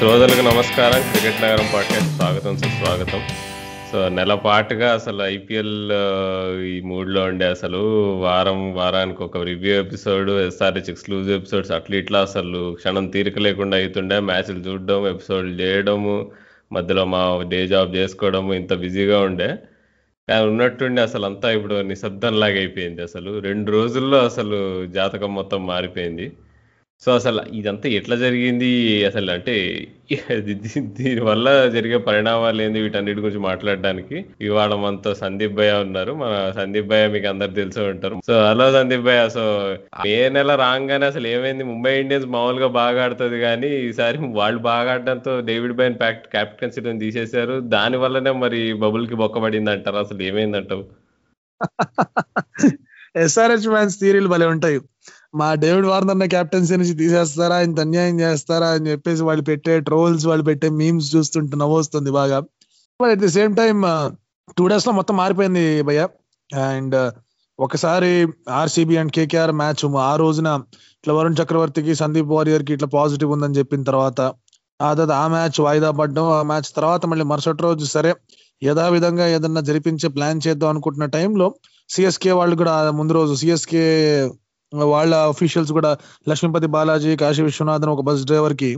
శ్రోతలకు నమస్కారం. క్రికెట్ నగరం పాడ్కాస్ట్ స్వాగతం సుస్వాగతం. సో నెల పాటుగా అసలు ఐపీఎల్ ఈ మూడ్లో ఉండే అసలు వారం వారానికి ఒక review episode SRH exclusive episodes అట్లా ఇట్లా అసలు క్షణం తీరిక లేకుండా అవుతుండే మ్యాచ్లు చూడడం ఎపిసోడ్లు చేయడము మధ్యలో మా డే జాబ్ చేసుకోవడము ఇంత బిజీగా ఉండే. కానీ ఉన్నట్టుండి అసలు అంతా ఇప్పుడు నిశ్శబ్దం లాగా అయిపోయింది అసలు. రెండు రోజుల్లో అసలు జాతకం మొత్తం మారిపోయింది. సో అసలు ఇదంతా ఎట్లా జరిగింది? అసలు అంటే దీని వల్ల జరిగే పరిణామాలు ఏంది? వీటన్నిటి గురించి మాట్లాడడానికి ఇవాళ మనతో సందీప్ భయ్య ఉన్నారు. మన సందీప్ భయ్య మీకు అందరు తెలిసే ఉంటారు. సో హలో సందీప్ భయ్య. సో ఏ నెల రాగానే అసలు ఏమైంది? ముంబై ఇండియన్స్ మామూలుగా బాగా ఆడుతుంది కానీ ఈసారి వాళ్ళు బాగా ఆడడంతో డేవిడ్ బైన్ ప్యాక్ట్ క్యాప్టెన్సీ తీసేశారు. దాని వల్లనే మరి బబుల్కి బొక్కబడింది అంటారు? అసలు ఏమైందంటావు? ఎస్ఆర్హెచ్ మ్యాన్స్ థీరీలు భలే ఉంటాయి. మా డేవిడ్ వార్నర్ కెప్టెన్సీ నుంచి తీసేస్తారా? ఇంత అన్యాయం చేస్తారా? అని చెప్పేసి వాళ్ళు పెట్టే ట్రోల్స్ వాళ్ళు పెట్టే మీమ్స్ చూస్తుంటే నవ్వొస్తుంది బాగా. But at the same time two డేస్లో మొత్తం మారిపోయింది భయ్య. అండ్ uh, ఒకసారి ఆర్సీబీ అండ్ కేకేఆర్ మ్యాచ్ ఆ రోజున ఇట్లా వరుణ్ చక్రవర్తికి సందీప్ వారియర్కి ఇట్లా పాజిటివ్ ఉందని చెప్పిన తర్వాత ఆ తర్వాత ఆ మ్యాచ్ వాయిదా పడ్డం ఆ మ్యాచ్ తర్వాత మళ్ళీ మరుసటి రోజు సరే యథావిధంగా ఏదన్నా జరిపించే ప్లాన్ చేద్దాం అనుకుంటున్న టైంలో సిఎస్కే వాళ్ళు కూడా ముందు రోజు సిఎస్కే వాళ్ళ అఫీషియల్స్ కూడా లక్ష్మీపతి బాలాజీ కాశీ విశ్వనాథన్ ఒక బస్ డ్రైవర్కి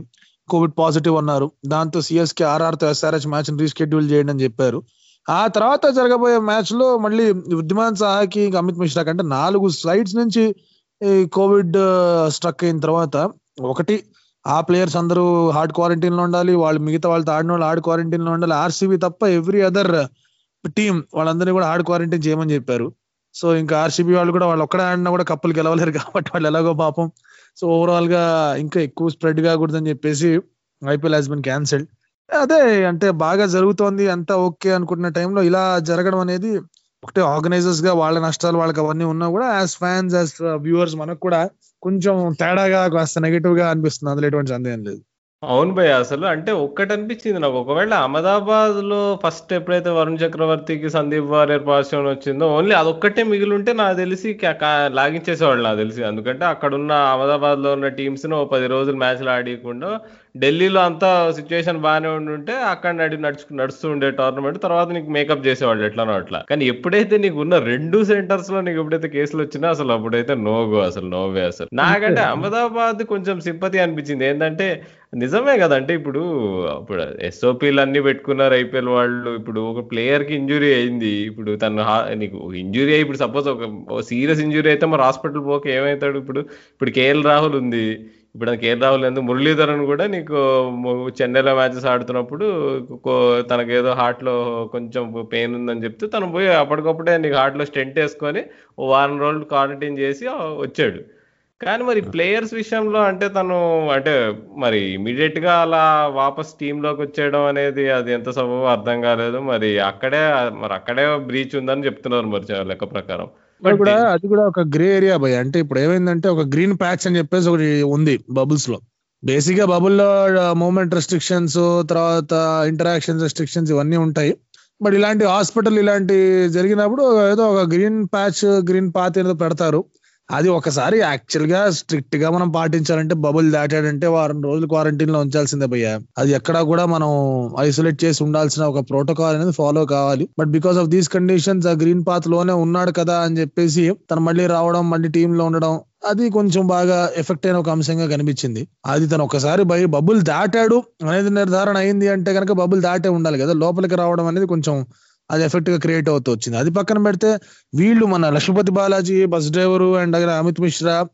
కోవిడ్ పాజిటివ్ అన్నారు. దాంతో సిఎస్కే ఆర్ఆర్తో ఎస్ఆర్హెచ్ మ్యాచ్ రీషెడ్యూల్ చేయండి అని చెప్పారు. ఆ తర్వాత జరగబోయే మ్యాచ్లో మళ్ళీ విద్యమాన్ సాహాకి అమిత్ మిశ్రా కంటే నాలుగు సైడ్స్ నుంచి కోవిడ్ స్ట్రక్ అయిన తర్వాత ఒకటి ఆ ప్లేయర్స్ అందరూ హార్డ్ క్వారంటైన్లో ఉండాలి వాళ్ళు మిగతా వాళ్ళతో ఆడిన వాళ్ళు హార్డ్ క్వారంటైన్లో ఉండాలి ఆర్సీబీ తప్ప ఎవ్రీ అదర్ టీం వాళ్ళందరినీ కూడా హార్డ్ క్వారంటైన్ చేయమని చెప్పారు. సో ఇంకా ఆర్సీబీ వాళ్ళు కూడా వాళ్ళు ఒక్కడే ఆడినా కూడా కప్పులు గెలవలేరు కాబట్టి వాళ్ళు ఎలాగో పాపం. సో ఓవరాల్గా ఇంకా ఎక్కువ స్ప్రెడ్ కాకూడదని చెప్పేసి ఐపీఎల్ హాస్ బిన్ క్యాన్సిల్డ్ అదే అంటే బాగా జరుగుతోంది అంతా ఓకే అనుకుంటున్న టైంలో ఇలా జరగడం అనేది ఒకటే ఆర్గనైజర్స్గా వాళ్ళ నష్టాలు వాళ్ళకి అవన్నీ ఉన్నా కూడా యాజ్ ఫ్యాన్స్ యాజ్ వ్యూవర్స్ మనకు కూడా కొంచెం తేడాగా కాస్త నెగిటివ్గా అనిపిస్తుంది. అందులో ఎటువంటి సందేహం లేదు. అవును భయ్య అసలు అంటే ఒక్కటి అనిపించింది నాకు. ఒకవేళ అహ్మదాబాద్లో ఫస్ట్ ఎప్పుడైతే వరుణ్ చక్రవర్తికి సందీప్ వారియర్ పాజిటివ్ వచ్చిందో ఓన్లీ అదొక్కటే మిగిలి ఉంటే నాకు తెలిసి లాగించేసేవాళ్ళు నాకు తెలిసి. ఎందుకంటే అక్కడ ఉన్న అహ్మదాబాద్లో ఉన్న టీమ్స్ను పది రోజులు మ్యాచ్లు ఆడియకుండా ఢిల్లీలో అంతా సిచ్యువేషన్ బాగానే ఉండుంటే అక్కడ నడి నడుచు నడుస్తూ ఉండే టోర్నమెంట్ తర్వాత నీకు మేకప్ చేసేవాళ్ళు ఎట్లానో అట్లా. కానీ ఎప్పుడైతే నీకు ఉన్న రెండు సెంటర్స్లో నీకు ఎప్పుడైతే కేసులు వచ్చినా అసలు అప్పుడైతే నోగో అసలు నోవే అసలు. నాకంటే అహ్మదాబాద్ కొంచెం సింపతి అనిపించింది ఏంటంటే నిజమే కదంటే ఇప్పుడు ఇప్పుడు ఎస్ఓపీలు అన్ని పెట్టుకున్నారు ఐపీఎల్ వాళ్ళు. ఇప్పుడు ఒక ప్లేయర్కి ఇంజురీ అయింది. ఇప్పుడు తను నీకు ఇంజురీ అయ్యి ఇప్పుడు సపోజ్ ఒక సీరియస్ ఇంజురీ అయితే మరి హాస్పిటల్ పోక ఏమవుతాడు ఇప్పుడు ఇప్పుడు కేఎల్ రాహుల్ ఉంది. ఇప్పుడు కేఎల్ రాహుల్ ఎందుకు? మురళీధరన్ కూడా నీకు చెన్నైలో మ్యాచెస్ ఆడుతున్నప్పుడు తనకేదో హార్ట్లో కొంచెం పెయిన్ ఉందని చెప్తే తను పోయి అప్పటికప్పుడే నీకు హార్ట్లో స్టెంట్ వేసుకొని ఓ వారం రోజులు క్వారంటైన్ చేసి వచ్చాడు. కానీ మరి ప్లేయర్స్ విషయంలో అంటే తను అంటే మరి ఇమీడియట్గా అలా వాపస్ టీమ్లోకి వచ్చేయడం అనేది అది ఎంత సబబో అర్థం కాలేదు. మరి అక్కడే మరి అక్కడే బ్రీచ్ ఉందని చెప్తున్నారు మరి లెక్క ప్రకారం. కూడా అది కూడా ఒక గ్రే ఏరియా భయ్ అంటే ఇప్పుడు ఏమైందంటే ఒక గ్రీన్ ప్యాచ్ అని చెప్పేసి ఒకటి ఉంది బబుల్స్లో. బేసిక్గా బబుల్లో మూమెంట్ రెస్ట్రిక్షన్స్ తర్వాత ఇంటరాక్షన్స్ రెస్ట్రిక్షన్స్ ఇవన్నీ ఉంటాయి. బట్ ఇలాంటి హాస్పిటల్ ఇలాంటి జరిగినప్పుడు ఏదో ఒక గ్రీన్ ప్యాచ్ గ్రీన్ పాత్ ఏదో పెడతారు. అది ఒకసారి యాక్చువల్గా స్ట్రిక్ట్గా మనం పాటించాలంటే బబుల్ దాటాడంటే వారం రోజులు క్వారంటైన్లో ఉంచాల్సిందే భయ్య. అది ఎక్కడా కూడా మనం ఐసోలేట్ చేసి ఉండాల్సిన ఒక ప్రోటోకాల్ అనేది ఫాలో కావాలి. But because of these conditions ఆ గ్రీన్ పాత్లోనే ఉన్నాడు కదా అని చెప్పేసి తను మళ్ళీ రావడం మళ్ళీ టీమ్లో ఉండడం అది కొంచెం బాగా ఎఫెక్ట్ అయిన ఒక అంశంగా కనిపించింది. అది తను ఒకసారి భయ బబుల్ దాటాడు అనేది నిర్ధారణ అయింది అంటే కనుక బబుల్ దాటే ఉండాలి కదా. లోపలికి రావడం అనేది కొంచెం అది ఎఫెక్ట్గా క్రియేట్ అవుతూ వచ్చింది. అది పక్కన పెడితే వీళ్ళు మన Lakshmipathy Balaji bus driver and దగ్గర అమిత్ మిశ్రా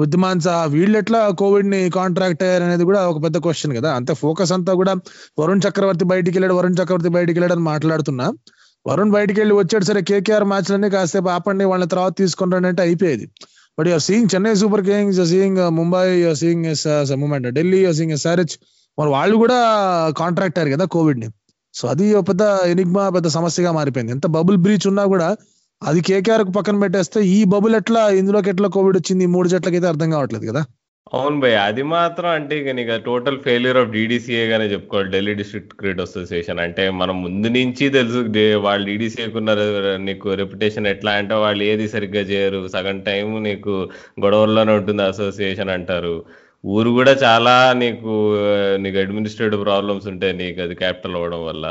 విద్యమాన్ సహా వీళ్ళు ఎట్లా కోవిడ్ని కాంట్రాక్ట్ అయ్యారు అనేది కూడా ఒక పెద్ద క్వశ్చన్ కదా. అంత ఫోకస్ అంతా కూడా వరుణ్ చక్రవర్తి బయటికి వెళ్ళాడు వరుణ్ చక్రవర్తి బయటికి వెళ్ళాడు అని మాట్లాడుతున్నా. వరుణ్ బయటికి వెళ్ళి వచ్చాడు సరే కేకేఆర్ మ్యాచ్లన్నీ కాసేపు ఆపండి వాళ్ళని తర్వాత తీసుకుంటాడు అంటే అయిపోయేది. But you're seeing Chennai Super Kings seeing Mumbai seeing moment Delhi seeing SRH మరి వాళ్ళు కూడా కాంట్రాక్ట్ అయ్యారు కదా కోవిడ్ని. సో అది ఒక పెద్ద ఎనిగ్మా పెద్ద సమస్యగా మారిపోయింది. ఎంత బబుల్ బ్రీచ్ ఉన్నా కూడా అది కేకేఆర్కు పక్కన పెట్టేస్తే ఈ బబుల్ ఎట్లా ఇందులోకి ఎట్లా కోవిడ్ వచ్చింది మూడు జట్లకి అయితే అర్థం కావట్లేదు కదా. అవును భయ్ అది మాత్రం అంటే ఇక నీకు టోటల్ ఫెయిల్యూర్ ఆఫ్ డీడీసీఏ గానే చెప్పుకోవాలి. ఢిల్లీ డిస్ట్రిక్ట్ క్రికెట్ అసోసియేషన్ అంటే మనం ముందు నుంచి తెలుసు వాళ్ళు డీడీసీఏకున్న నీకు రెప్యుటేషన్ ఎట్లా అంటే వాళ్ళు ఏది సరిగ్గా చేయరు. సగం టైం నీకు గొడవల్లోనే ఉంటుంది అసోసియేషన్ అంటారు. ఊరు కూడా చాలా నీకు నీకు అడ్మినిస్ట్రేటివ్ ప్రాబ్లమ్స్ ఉంటాయి నీకు అది క్యాపిటల్ అవ్వడం వల్ల.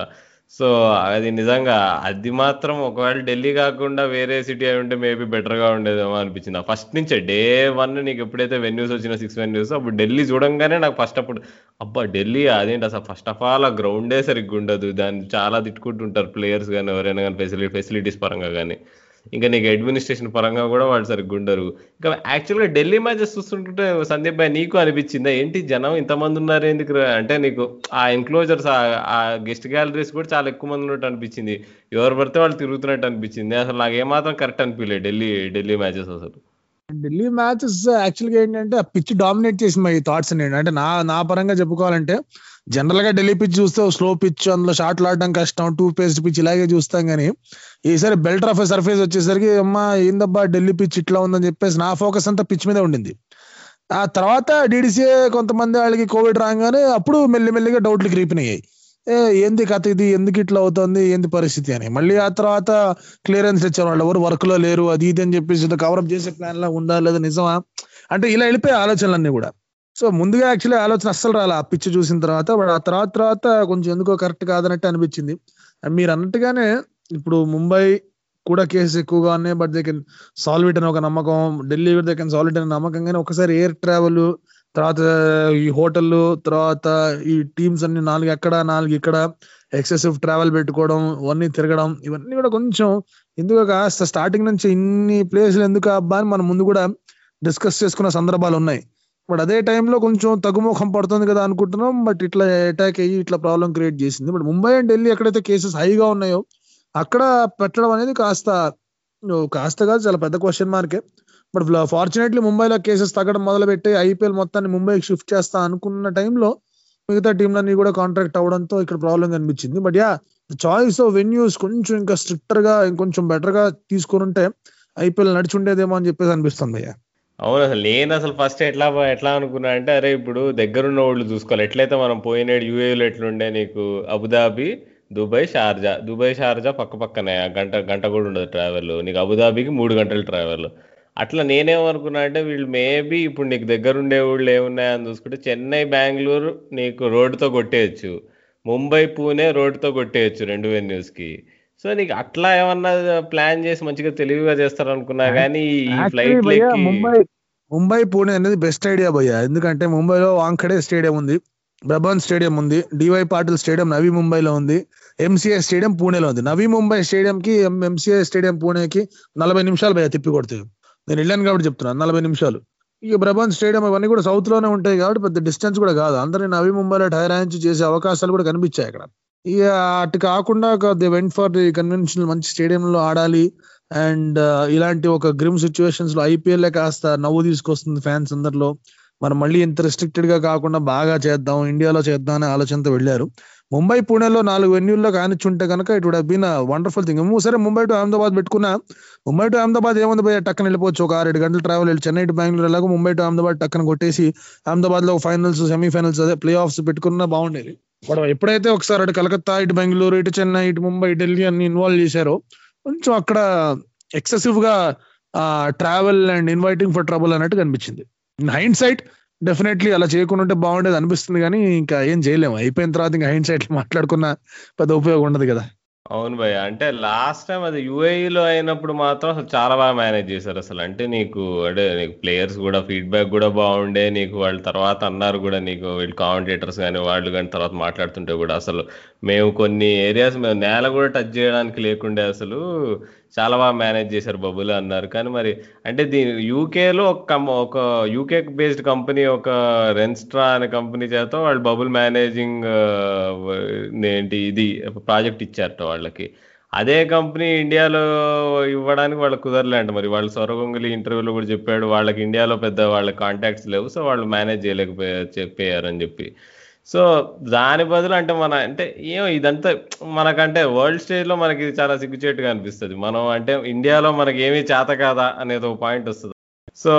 సో అది నిజంగా అది మాత్రం ఒకవేళ ఢిల్లీ కాకుండా వేరే సిటీ అయి ఉంటే మేబీ బెటర్గా ఉండేదేమో అనిపించింది. ఫస్ట్ నుంచే డే వన్ నీకు ఎప్పుడైతే వెన్యూస్ వచ్చిన సిక్స్ వెన్యూస్ అప్పుడు ఢిల్లీ చూడంగానే నాకు ఫస్ట్ అప్పుడు అబ్బా ఢిల్లీ అదేంటి అసలు? ఫస్ట్ ఆఫ్ ఆల్ ఆ గ్రౌండే సరిగ్గా ఉండదు. దాన్ని చాలా తిట్టుకుంటుంటారు ప్లేయర్స్ కానీ ఎవరైనా కానీ ఫెసిలిటీ ఫెసిలిటీస్ పరంగా కానీ ఇంకా నీకు అడ్మినిస్ట్రేషన్ పరంగా కూడా వాళ్ళు సరిగ్గా ఉండరు. ఇంకా యాక్చువల్గా ఢిల్లీ మ్యాచెస్ చూస్తుంటుంటే సందీప్ భాయ్ నీకు అనిపించిందా? ఏంటి జనం ఇంతమంది ఉన్నారు ఎందుకు అంటే నీకు ఆ ఎన్క్లోజర్స్ ఆ గెస్ట్ గ్యాలరీస్ కూడా చాలా ఎక్కువ మంది ఉన్నట్టు అనిపించింది. ఎవరు పడితే వాళ్ళు తిరుగుతున్నట్టు అనిపించింది. అసలు నాకు ఏమాత్రం కరెక్ట్ అనిపించలేదు ఢిల్లీ ఢిల్లీ మ్యాచెస్ అసలు. ఢిల్లీ మ్యాచెస్ యాక్చువల్గా ఏంటంటే పిచ్ డామినేట్ చేసి మై థాట్స్ నేను. అంటే నా నా పరంగా చెప్పుకోవాలంటే జనరల్గా ఢిల్లీ పిచ్ చూస్తే స్లో పిచ్ అందులో షాట్లు ఆడడం కష్టం టూ పేస్ట్ పిచ్ ఇలాగే చూస్తాం కానీ ఈసారి బెల్ట్ ఆఫ్ సర్ఫేస్ వచ్చేసరికి అమ్మా ఏందబ్బా ఢిల్లీ పిచ్ ఇట్లా ఉందని చెప్పేసి నా ఫోకస్ అంతా పిచ్ మీద ఉండింది. ఆ తర్వాత డిడిసిఏ కొంతమంది వాళ్ళకి కోవిడ్ రాగానే అప్పుడు మెల్లిమెల్లిగా డౌట్లు క్రీపిన్ అయ్యాయి ఏ ఏంది కథ ఇది? ఎందుకు ఇట్లా అవుతుంది? ఏంది పరిస్థితి అని. మళ్ళీ ఆ తర్వాత క్లియరెన్స్ ఇచ్చారు వాళ్ళు. ఎవరు వర్క్లో లేరు అది ఇది అని చెప్పేసి కవరప్ చేసే ప్లాన్ లా ఉందా లేదా నిజమా? అంటే ఇలా వెళ్ళిపోయి ఆలోచనలన్నీ కూడా. సో ముందుగా యాక్చువల్లీ ఆలోచన అస్సలు రాలే. ఆ పిచ్చి చూసిన తర్వాత బట్ ఆ తర్వాత తర్వాత కొంచెం ఎందుకో కరెక్ట్ కాదన్నట్టు అనిపించింది. మీరు అన్నట్టుగానే ఇప్పుడు ముంబై కూడా కేసెస్ ఎక్కువగా ఉన్నాయి but they can solve it అని ఒక నమ్మకం Delhi they can solve it అనే నమ్మకం కానీ ఒకసారి ఎయిర్ ట్రావెల్ తర్వాత ఈ హోటల్ తర్వాత ఈ టీమ్స్ అన్ని నాలుగు అక్కడ నాలుగు ఇక్కడ ఎక్సెసివ్ ట్రావెల్ పెట్టుకోవడం ఇవన్నీ తిరగడం ఇవన్నీ కూడా కొంచెం ఎందుకు కాస్త స్టార్టింగ్ నుంచి ఇన్ని ప్లేసులు ఎందుకు అబ్బా అని మనం ముందు కూడా డిస్కస్ చేసుకున్న సందర్భాలు ఉన్నాయి. బట్ అదే టైంలో కొంచెం తగ్గుముఖం పడుతుంది కదా అనుకుంటున్నాం. బట్ ఇట్లా అటాక్ అయ్యి ఇట్లా ప్రాబ్లం క్రియేట్ చేసింది. బట్ ముంబై అండ్ ఢిల్లీ ఎక్కడైతే కేసెస్ హైగా ఉన్నాయో అక్కడ పెట్టడం అనేది కాస్త కాస్త కాదు చాలా పెద్ద క్వశ్చన్ మార్కే బట్ ఫార్చునేట్లీ ముంబైలో కేసెస్ తగ్గడం మొదలు పెట్టి ఐపీఎల్ మొత్తాన్ని ముంబైకి షిఫ్ట్ చేస్తా అనుకున్న టైంలో మిగతా టీంలన్నీ కూడా కాంట్రాక్ట్ అవడంతో ఇక్కడ ప్రాబ్లం కనిపించింది. But yeah choice of venues కొంచెం ఇంకా స్ట్రిక్టర్గా ఇంకొంచెం బెటర్గా తీసుకుని ఉంటే ఐపీఎల్ నడిచి ఉండేదేమో అని చెప్పేసి అనిపిస్తుంది అయ్యా. అవును అసలు నేను అసలు ఫస్ట్ ఎట్లా ఎట్లా అనుకున్నా అంటే అరే ఇప్పుడు దగ్గరున్న వాళ్ళు చూసుకోవాలి. ఎట్లయితే మనం పోయినాడు యూఏలో ఎట్లుండే నీకు? Abu Dhabi Dubai Sharjah. Dubai Sharjah పక్క పక్కనే. గంట గంట కూడా ఉండదు ట్రావెల్ నీకు అబుదాబికి మూడు గంటల ట్రావెల్ అట్లా నేనేమనుకున్నా అంటే వీళ్ళు మేబీ ఇప్పుడు నీకు దగ్గర ఉండే ఊళ్ళు ఏమున్నాయని చూసుకుంటే చెన్నై బెంగళూరు నీకు రోడ్డుతో కొట్టేయచ్చు. ముంబై పూణే రోడ్డుతో కొట్టేయచ్చు రెండు వెన్యూస్కి సో నీకు అట్లా ఏమన్నా ప్లాన్ చేసి మంచిగా తెలివిగా చేస్తారనుకున్నా కానీ ఈ ఫ్లైట్ ముంబై ముంబై పూణే అనేది బెస్ట్ ఐడియా భయ్యా. ఎందుకంటే ముంబైలో వాంఖడే స్టేడియం ఉంది బ్రబన్ స్టేడియం ఉంది డివై పాటిల్ స్టేడియం నవీ ముంబైలో ఉంది ఎంసీఐ స్టేడియం పూణేలో ఉంది. నవీ ముంబై స్టేడియం కి ఎంసీఐ స్టేడియం పూణేకి నలభై నిమిషాలు భయ్యా తిప్పి కొడుతుంది నేను వెళ్ళాను కాబట్టి చెప్తున్నాను నలభై నిమిషాలు. ఇక బ్రబన్ స్టేడియం ఇవన్నీ కూడా సౌత్లోనే ఉంటాయి కాబట్టి పెద్ద డిస్టెన్స్ కూడా కాదు. అందరినీ నవీ ముంబైలో టైరాయించి చేసే అవకాశాలు కూడా కనిపించాయి అక్కడ. ఇక అటు కాకుండా they went for the conventional మంచి స్టేడియంలో ఆడాలి. అండ్ ఇలాంటి ఒక గ్రిమ్ సిచ్యువేషన్స్లో ఐపీఎల్ కాస్త నవ్వు తీసుకొస్తుంది ఫ్యాన్స్ అందరిలో. మనం మళ్ళీ ఇంత రిస్ట్రిక్టెడ్గా కాకుండా బాగా చేద్దాం ఇండియాలో చేద్దాం అనే ఆలోచనతో వెళ్ళారు. ముంబై పూణేలో నాలుగు వెన్యూల్లో కానిచ్చుంటే కనుక it would been wonderful thing సరే ముంబై టు అహ్మదాబాద్ పెట్టుకున్నా ముంబై టు అహ్మదాబాద్ ఏముంది పోయి టక్కన వెళ్ళిపోవచ్చు. ఒక ఆరేడు గంటలు ట్రావెల్ వెళ్ళి చెన్నై టు బెంగళూరు ఎలాగో ముంబై టు అహ్మదాబాద్ టక్కన కొట్టేసి అహ్మదాబాద్లో ఫైనల్స్ సెమీఫైనల్స్ అదే ప్లే ఆఫ్స్ పెట్టుకున్నా బాగుండేది. బట్ ఎప్పుడైతే ఒకసారి అటు కలకత్తా ఇటు బెంగళూరు ఇటు చెన్నై ఇటు ముంబై ఢిల్లీ అన్ని ఇన్వాల్వ్ చేశారో కొంచెం అక్కడ ఎక్సెసివ్గా travel and inviting for trouble అన్నట్టు కనిపించింది. హైండ్ సైట్ డెఫినెట్లీ అలా చేయకుండా ఉంటే బాగుండేది అనిపిస్తుంది కానీ ఇంకా ఏం చేయలేము. అయిపోయిన తర్వాత ఇంకా హైండ్ సైట్ మాట్లాడుకున్న పెద్ద ఉపయోగం ఉండదు కదా. అవును భయ్య. అంటే లాస్ట్ టైం అది యుఏఈలో అయినప్పుడు మాత్రం అసలు చాలా బాగా మేనేజ్ చేశారు అసలు. అంటే నీకు అంటే నీకు ప్లేయర్స్ కూడా ఫీడ్బ్యాక్ కూడా బాగుండే నీకు వాళ్ళ తర్వాత అన్నారు కూడా నీకు వీళ్ళు కామెంటేటర్స్ కానీ వాళ్ళు కానీ తర్వాత మాట్లాడుతుంటే కూడా అసలు మేము కొన్ని ఏరియాస్ మేము నేల కూడా టచ్ చేయడానికి లేకుండే అసలు చాలా బాగా మేనేజ్ చేశారు బబుల్ అన్నారు. కానీ మరి అంటే దీని యూకేలో ఒక ఒక యూకే బేస్డ్ కంపెనీ ఒక రెన్స్ట్రా అనే కంపెనీ చేత వాళ్ళు బబుల్ మేనేజింగ్ ఏంటి ఇది ప్రాజెక్ట్ ఇచ్చారట వాళ్ళకి. అదే కంపెనీ ఇండియాలో ఇవ్వడానికి వాళ్ళకి కుదరలేంట మరి. వాళ్ళు సొరగొంగలి ఇంటర్వ్యూలో కూడా చెప్పాడు వాళ్ళకి ఇండియాలో పెద్ద వాళ్ళ కాంటాక్ట్స్ లేవు సో వాళ్ళు మేనేజ్ చేయలేకపోయారు చెప్పారని చెప్పి. సో దాని బదులు అంటే మన అంటే ఏం ఇదంతా మనకంటే వరల్డ్ స్టేజ్లో మనకి ఇది చాలా సిగ్గుచేటుగా అనిపిస్తుంది. మనం అంటే ఇండియాలో మనకి ఏమీ చేత కాదా అనేది ఒక పాయింట్ వస్తుంది. సో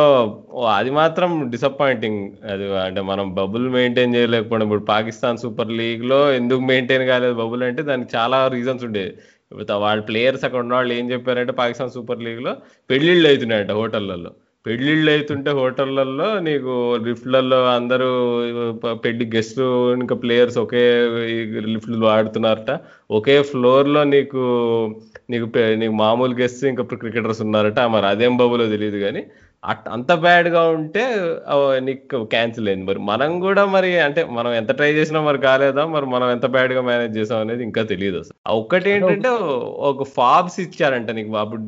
అది మాత్రం డిసప్పాయింటింగ్ అది అంటే మనం బబుల్ మెయింటైన్ చేయలేకపోవడం ఇప్పుడు పాకిస్తాన్ సూపర్ లీగ్లో ఎందుకు మెయింటైన్ కాలేదు బబుల్ అంటే దానికి చాలా రీజన్స్ ఉండేది ఇప్పుడు వాళ్ళ ప్లేయర్స్ అక్కడ ఉన్న వాళ్ళు ఏం చెప్పారంటే పాకిస్తాన్ సూపర్ లీగ్లో పెళ్ళిళ్ళు అవుతున్నాయంట హోటళ్ళలో పెళ్ళిళ్ళు అవుతుంటే హోటళ్ళలో నీకు లిఫ్ట్లలో అందరూ పెళ్ళి గెస్ట్లు ఇంకా ప్లేయర్స్ ఒకే లిఫ్ట్లు వాడుతున్నారట. ఒకే ఫ్లోర్లో నీకు నీకు నీకు మామూలు గెస్ట్ ఇంకా క్రికెటర్స్ ఉన్నారట. మరి అదేం బాబులో తెలియదు కానీ అట్ అంత బ్యాడ్గా ఉంటే నీకు క్యాన్సిల్ అయింది. మరి మనం కూడా మరి అంటే మనం ఎంత ట్రై చేసినా మరి కాలేదా? మరి మనం ఎంత బ్యాడ్గా మేనేజ్ చేసాం అనేది ఇంకా తెలియదు అసలు. ఆ ఒక్కటి ఏంటంటే ఒక ఫాబ్స్ ఇచ్చారంట నీకు అప్పుడు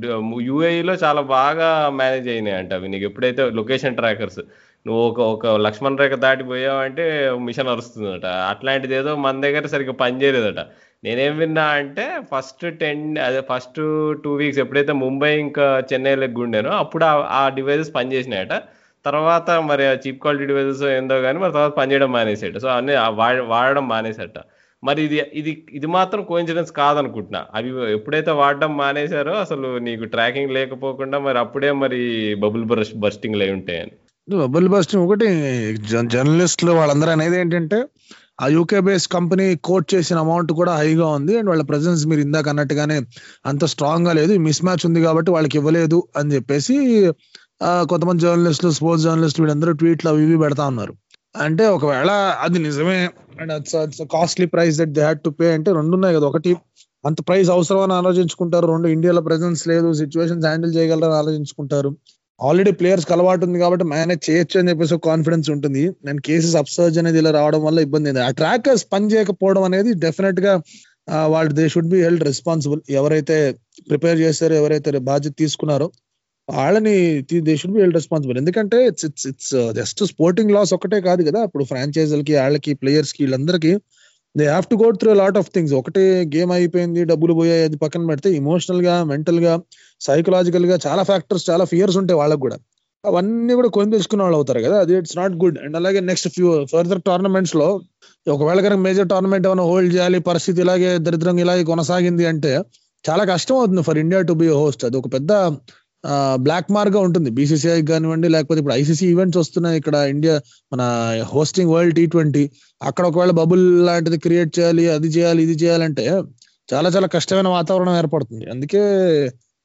UAE లో చాలా బాగా మేనేజ్ అయినాయి అంట అవి. నీకు ఎప్పుడైతే లొకేషన్ ట్రాకర్స్ నువ్వు ఒక ఒక లక్ష్మణ్ రేఖ దాటిపోయావంటే మిషన్ అరుస్తుందట. అట్లాంటిది ఏదో మన దగ్గర సరిగ్గా పనిచేయలేదట నేనేం విన్నా అంటే ఫస్ట్ టెన్ అదే ఫస్ట్ టూ వీక్స్ ఎప్పుడైతే ముంబై ఇంకా చెన్నైలో గుండెనో అప్పుడు ఆ- డివైజెస్ పనిచేసినాయట తర్వాత మరి చీప్ క్వాలిటీ డివైజెస్ ఏందో కానీ మరి తర్వాత పనిచేయడం మానేసాడు. సో అన్ని వా- వాడడం మానేసట. మరి ఇది ఇది ఇది మాత్రం కోఇన్సిడెన్స్ కాదనుకుంటున్నా. అవి ఎప్పుడైతే వాడడం మానేశారో అసలు నీకు ట్రాకింగ్ లేకపోకుండా మరి అప్పుడే మరి బబుల్ బ్రష్ బస్టింగ్లు అయి ఉంటాయని. బబుల్ బస్టింగ్ ఒకటి జర్నలిస్టులు వాళ్ళందరూ అనేది ఏంటంటే ఆ యూకే బేస్ కంపెనీ కోట్ చేసిన అమౌంట్ కూడా హైగా ఉంది. అండ్ వాళ్ళ ప్రజెన్స్ మీరు ఇందాక అన్నట్టుగానే అంత స్ట్రాంగ్గా లేదు. మిస్ మ్యాచ్ ఉంది కాబట్టి వాళ్ళకి ఇవ్వలేదు అని చెప్పేసి కొంతమంది జర్నలిస్టులు స్పోర్ట్స్ జర్నలిస్టులు వీళ్ళందరూ ట్వీట్లు అవి ఇవి పెడతా ఉన్నారు. అంటే ఒకవేళ అది నిజమే and costly price that they had to pay అంటే రెండు ఉన్నాయి కదా. ఒకటి అంత ప్రైస్ అవసరం అని ఆలోచించుకుంటారు. రెండు ఇండియాలో ప్రెసెన్స్ లేదు. సిచ్యువేషన్స్ హ్యాండిల్ చేయగలరని ఆలోచించుకుంటారు. ఆల్రెడీ ప్లేయర్స్ అలవాటు ఉంది కాబట్టి మేనేజ్ చేయొచ్చు అని చెప్పేసి కాన్ఫిడెన్స్ ఉంటుంది. నేను కేసెస్ అప్సర్జ్ అనేది ఇలా రావడం వల్ల ఇబ్బంది అయింది ఆ ట్రాకర్స్ పని చేయకపోవడం అనేది డెఫినెట్గా వాళ్ళు they should be held responsible ఎవరైతే ప్రిపేర్ చేస్తారో ఎవరైతే బాధ్యత తీసుకున్నారో వాళ్ళని they should be held responsible ఎందుకంటే it's it's it's just sporting loss ఒకటే కాదు కదా. ఇప్పుడు ఫ్రాంచైజీలకి వాళ్ళకి ప్లేయర్స్కి వీళ్ళందరికీ they have to go through lot of things ఒకటే గేమ్ అయిపోయింది డబ్బులు పోయాయి అది పక్కన పెడితే ఇమోషనల్గా మెంటల్గా సైకలాజికల్గా చాలా ఫ్యాక్టర్స్ చాలా ఫియర్స్ ఉంటాయి వాళ్ళకి కూడా. అవన్నీ కూడా కొని తెచ్చుకున్న వాళ్ళు అవుతారు కదా అది ఇట్స్ నాట్ గుడ్ అండ్ అలాగే నెక్స్ట్ ఫ్యూ ఫర్దర్ టోర్నమెంట్స్లో ఒకవేళ కనుక మేజర్ టోర్నమెంట్ ఏమైనా హోల్డ్ చేయాలి పరిస్థితి ఇలాగే దరిద్రం ఇలాగే కొనసాగింది అంటే చాలా కష్టం అవుతుంది for India to be host అది ఒక పెద్ద బ్లాక్ మార్క్గా ఉంటుంది. బీసీసీఐ కానివ్వండి లేకపోతే ఇప్పుడు ఐసీసీ ఈవెంట్స్ వస్తున్నాయి ఇక్కడ ఇండియా మన హోస్టింగ్ వరల్డ్ టీ ట్వంటీ అక్కడ ఒకవేళ బబుల్ లాంటిది క్రియేట్ చేయాలి అది చేయాలి ఇది చేయాలంటే చాలా చాలా కష్టమైన వాతావరణం ఏర్పడుతుంది. అందుకే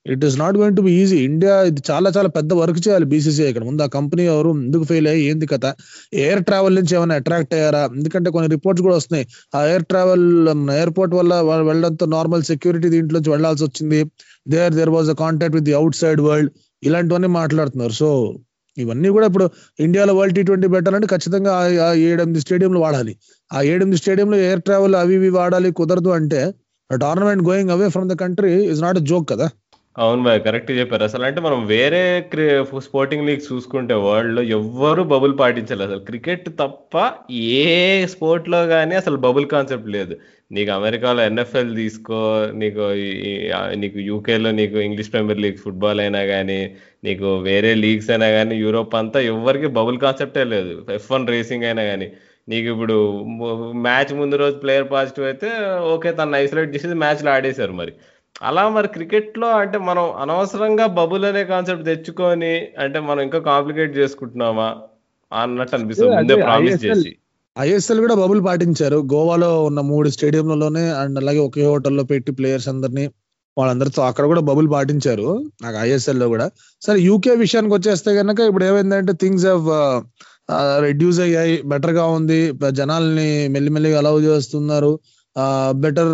it is not going to be easy India ఇది చాలా చాలా పెద్ద వర్క్ చేయాలి బీసీసీ ఇక్కడ. ముందు ఆ కంపెనీ ఎవరు ఎందుకు ఫెయిల్ అయ్యి ఏంది కథ? ఎయిర్ ట్రావెల్ నుంచి ఏమైనా అట్రాక్ట్ అయ్యారా? ఎందుకంటే కొన్ని రిపోర్ట్స్ కూడా వస్తున్నాయి. ఆ ఎయిర్ ట్రావెల్ ఎయిర్పోర్ట్ వల్ల వెళ్ళడంతో నార్మల్ సెక్యూరిటీ దీంట్లోంచి వెళ్ళాల్సి వచ్చింది. There there was a contact with the outside world ఇలాంటివన్నీ మాట్లాడుతున్నారు. సో ఇవన్నీ కూడా ఇప్పుడు ఇండియాలో వరల్డ్ టీ ట్వంటీ పెట్టాలంటే ఖచ్చితంగా ఆ- ఏడెనిమిది స్టేడియంలు వాడాలి. ఆ ఏడెనిమిది స్టేడియంలో ఎయిర్ ట్రావెల్ అవి ఇవి వాడాలి కుదరదు అంటే tournament going away from the country is not joke కదా. అవును బాయ్ కరెక్ట్ చెప్పారు. అసలు అంటే మనం వేరే స్పోర్టింగ్ లీగ్ చూసుకుంటే వరల్డ్లో ఎవ్వరు బబుల్ పాటించాలి అసలు క్రికెట్ తప్ప ఏ స్పోర్ట్లో కానీ అసలు బబుల్ కాన్సెప్ట్ లేదు. నీకు అమెరికాలో ఎన్ఎఫ్ఎల్ తీసుకో నీకు నీకు యూకేలో నీకు ఇంగ్లీష్ ప్రీమియర్ లీగ్ ఫుట్బాల్ అయినా కానీ నీకు వేరే లీగ్స్ అయినా కానీ యూరోప్ అంతా ఎవరికి బబుల్ కాన్సెప్టే లేదు. ఎఫ్ వన్ రేసింగ్ అయినా కానీ నీకు ఇప్పుడు మ్యాచ్ ముందు రోజు ప్లేయర్ పాజిటివ్ అయితే ఓకే తను ఐసోలేట్ చేసి మ్యాచ్లో ఆడేశారు మరి. అలా మరి క్రికెట్లో అంటే మనం అనవసరంగా బబుల్ అనే కాన్సెప్ట్ తెచ్చుకొని అంటే మనం ఇంకా కాంప్లికేట్ చేసుకుంటున్నామా అన్నట్టు అనిపిస్తుంది ముందే ప్రామిస్ ISL చేసి. ఐఎస్ఎల్ కూడా బబుల్ పాటించారు. గోవాలో ఉన్న మూడు స్టేడియంలలోనే అండ్ అలాగే ఒకే హోటల్లో పెట్టి ప్లేయర్స్ అందరినీ వాళ్ళందరితో అక్కడ కూడా బబుల్ పాటించారు నాకు ఐఎస్ఎల్లో కూడా. సరే యూకే విషయానికి వచ్చేస్తే కనుక ఇప్పుడు ఏమైందంటే థింగ్స్ హావ్ రెడ్యూస్ అయ్యాయి. బెటర్గా ఉంది. జనాల్ని మెల్లిమెల్లిగా అలౌ చేస్తున్నారు. బెటర్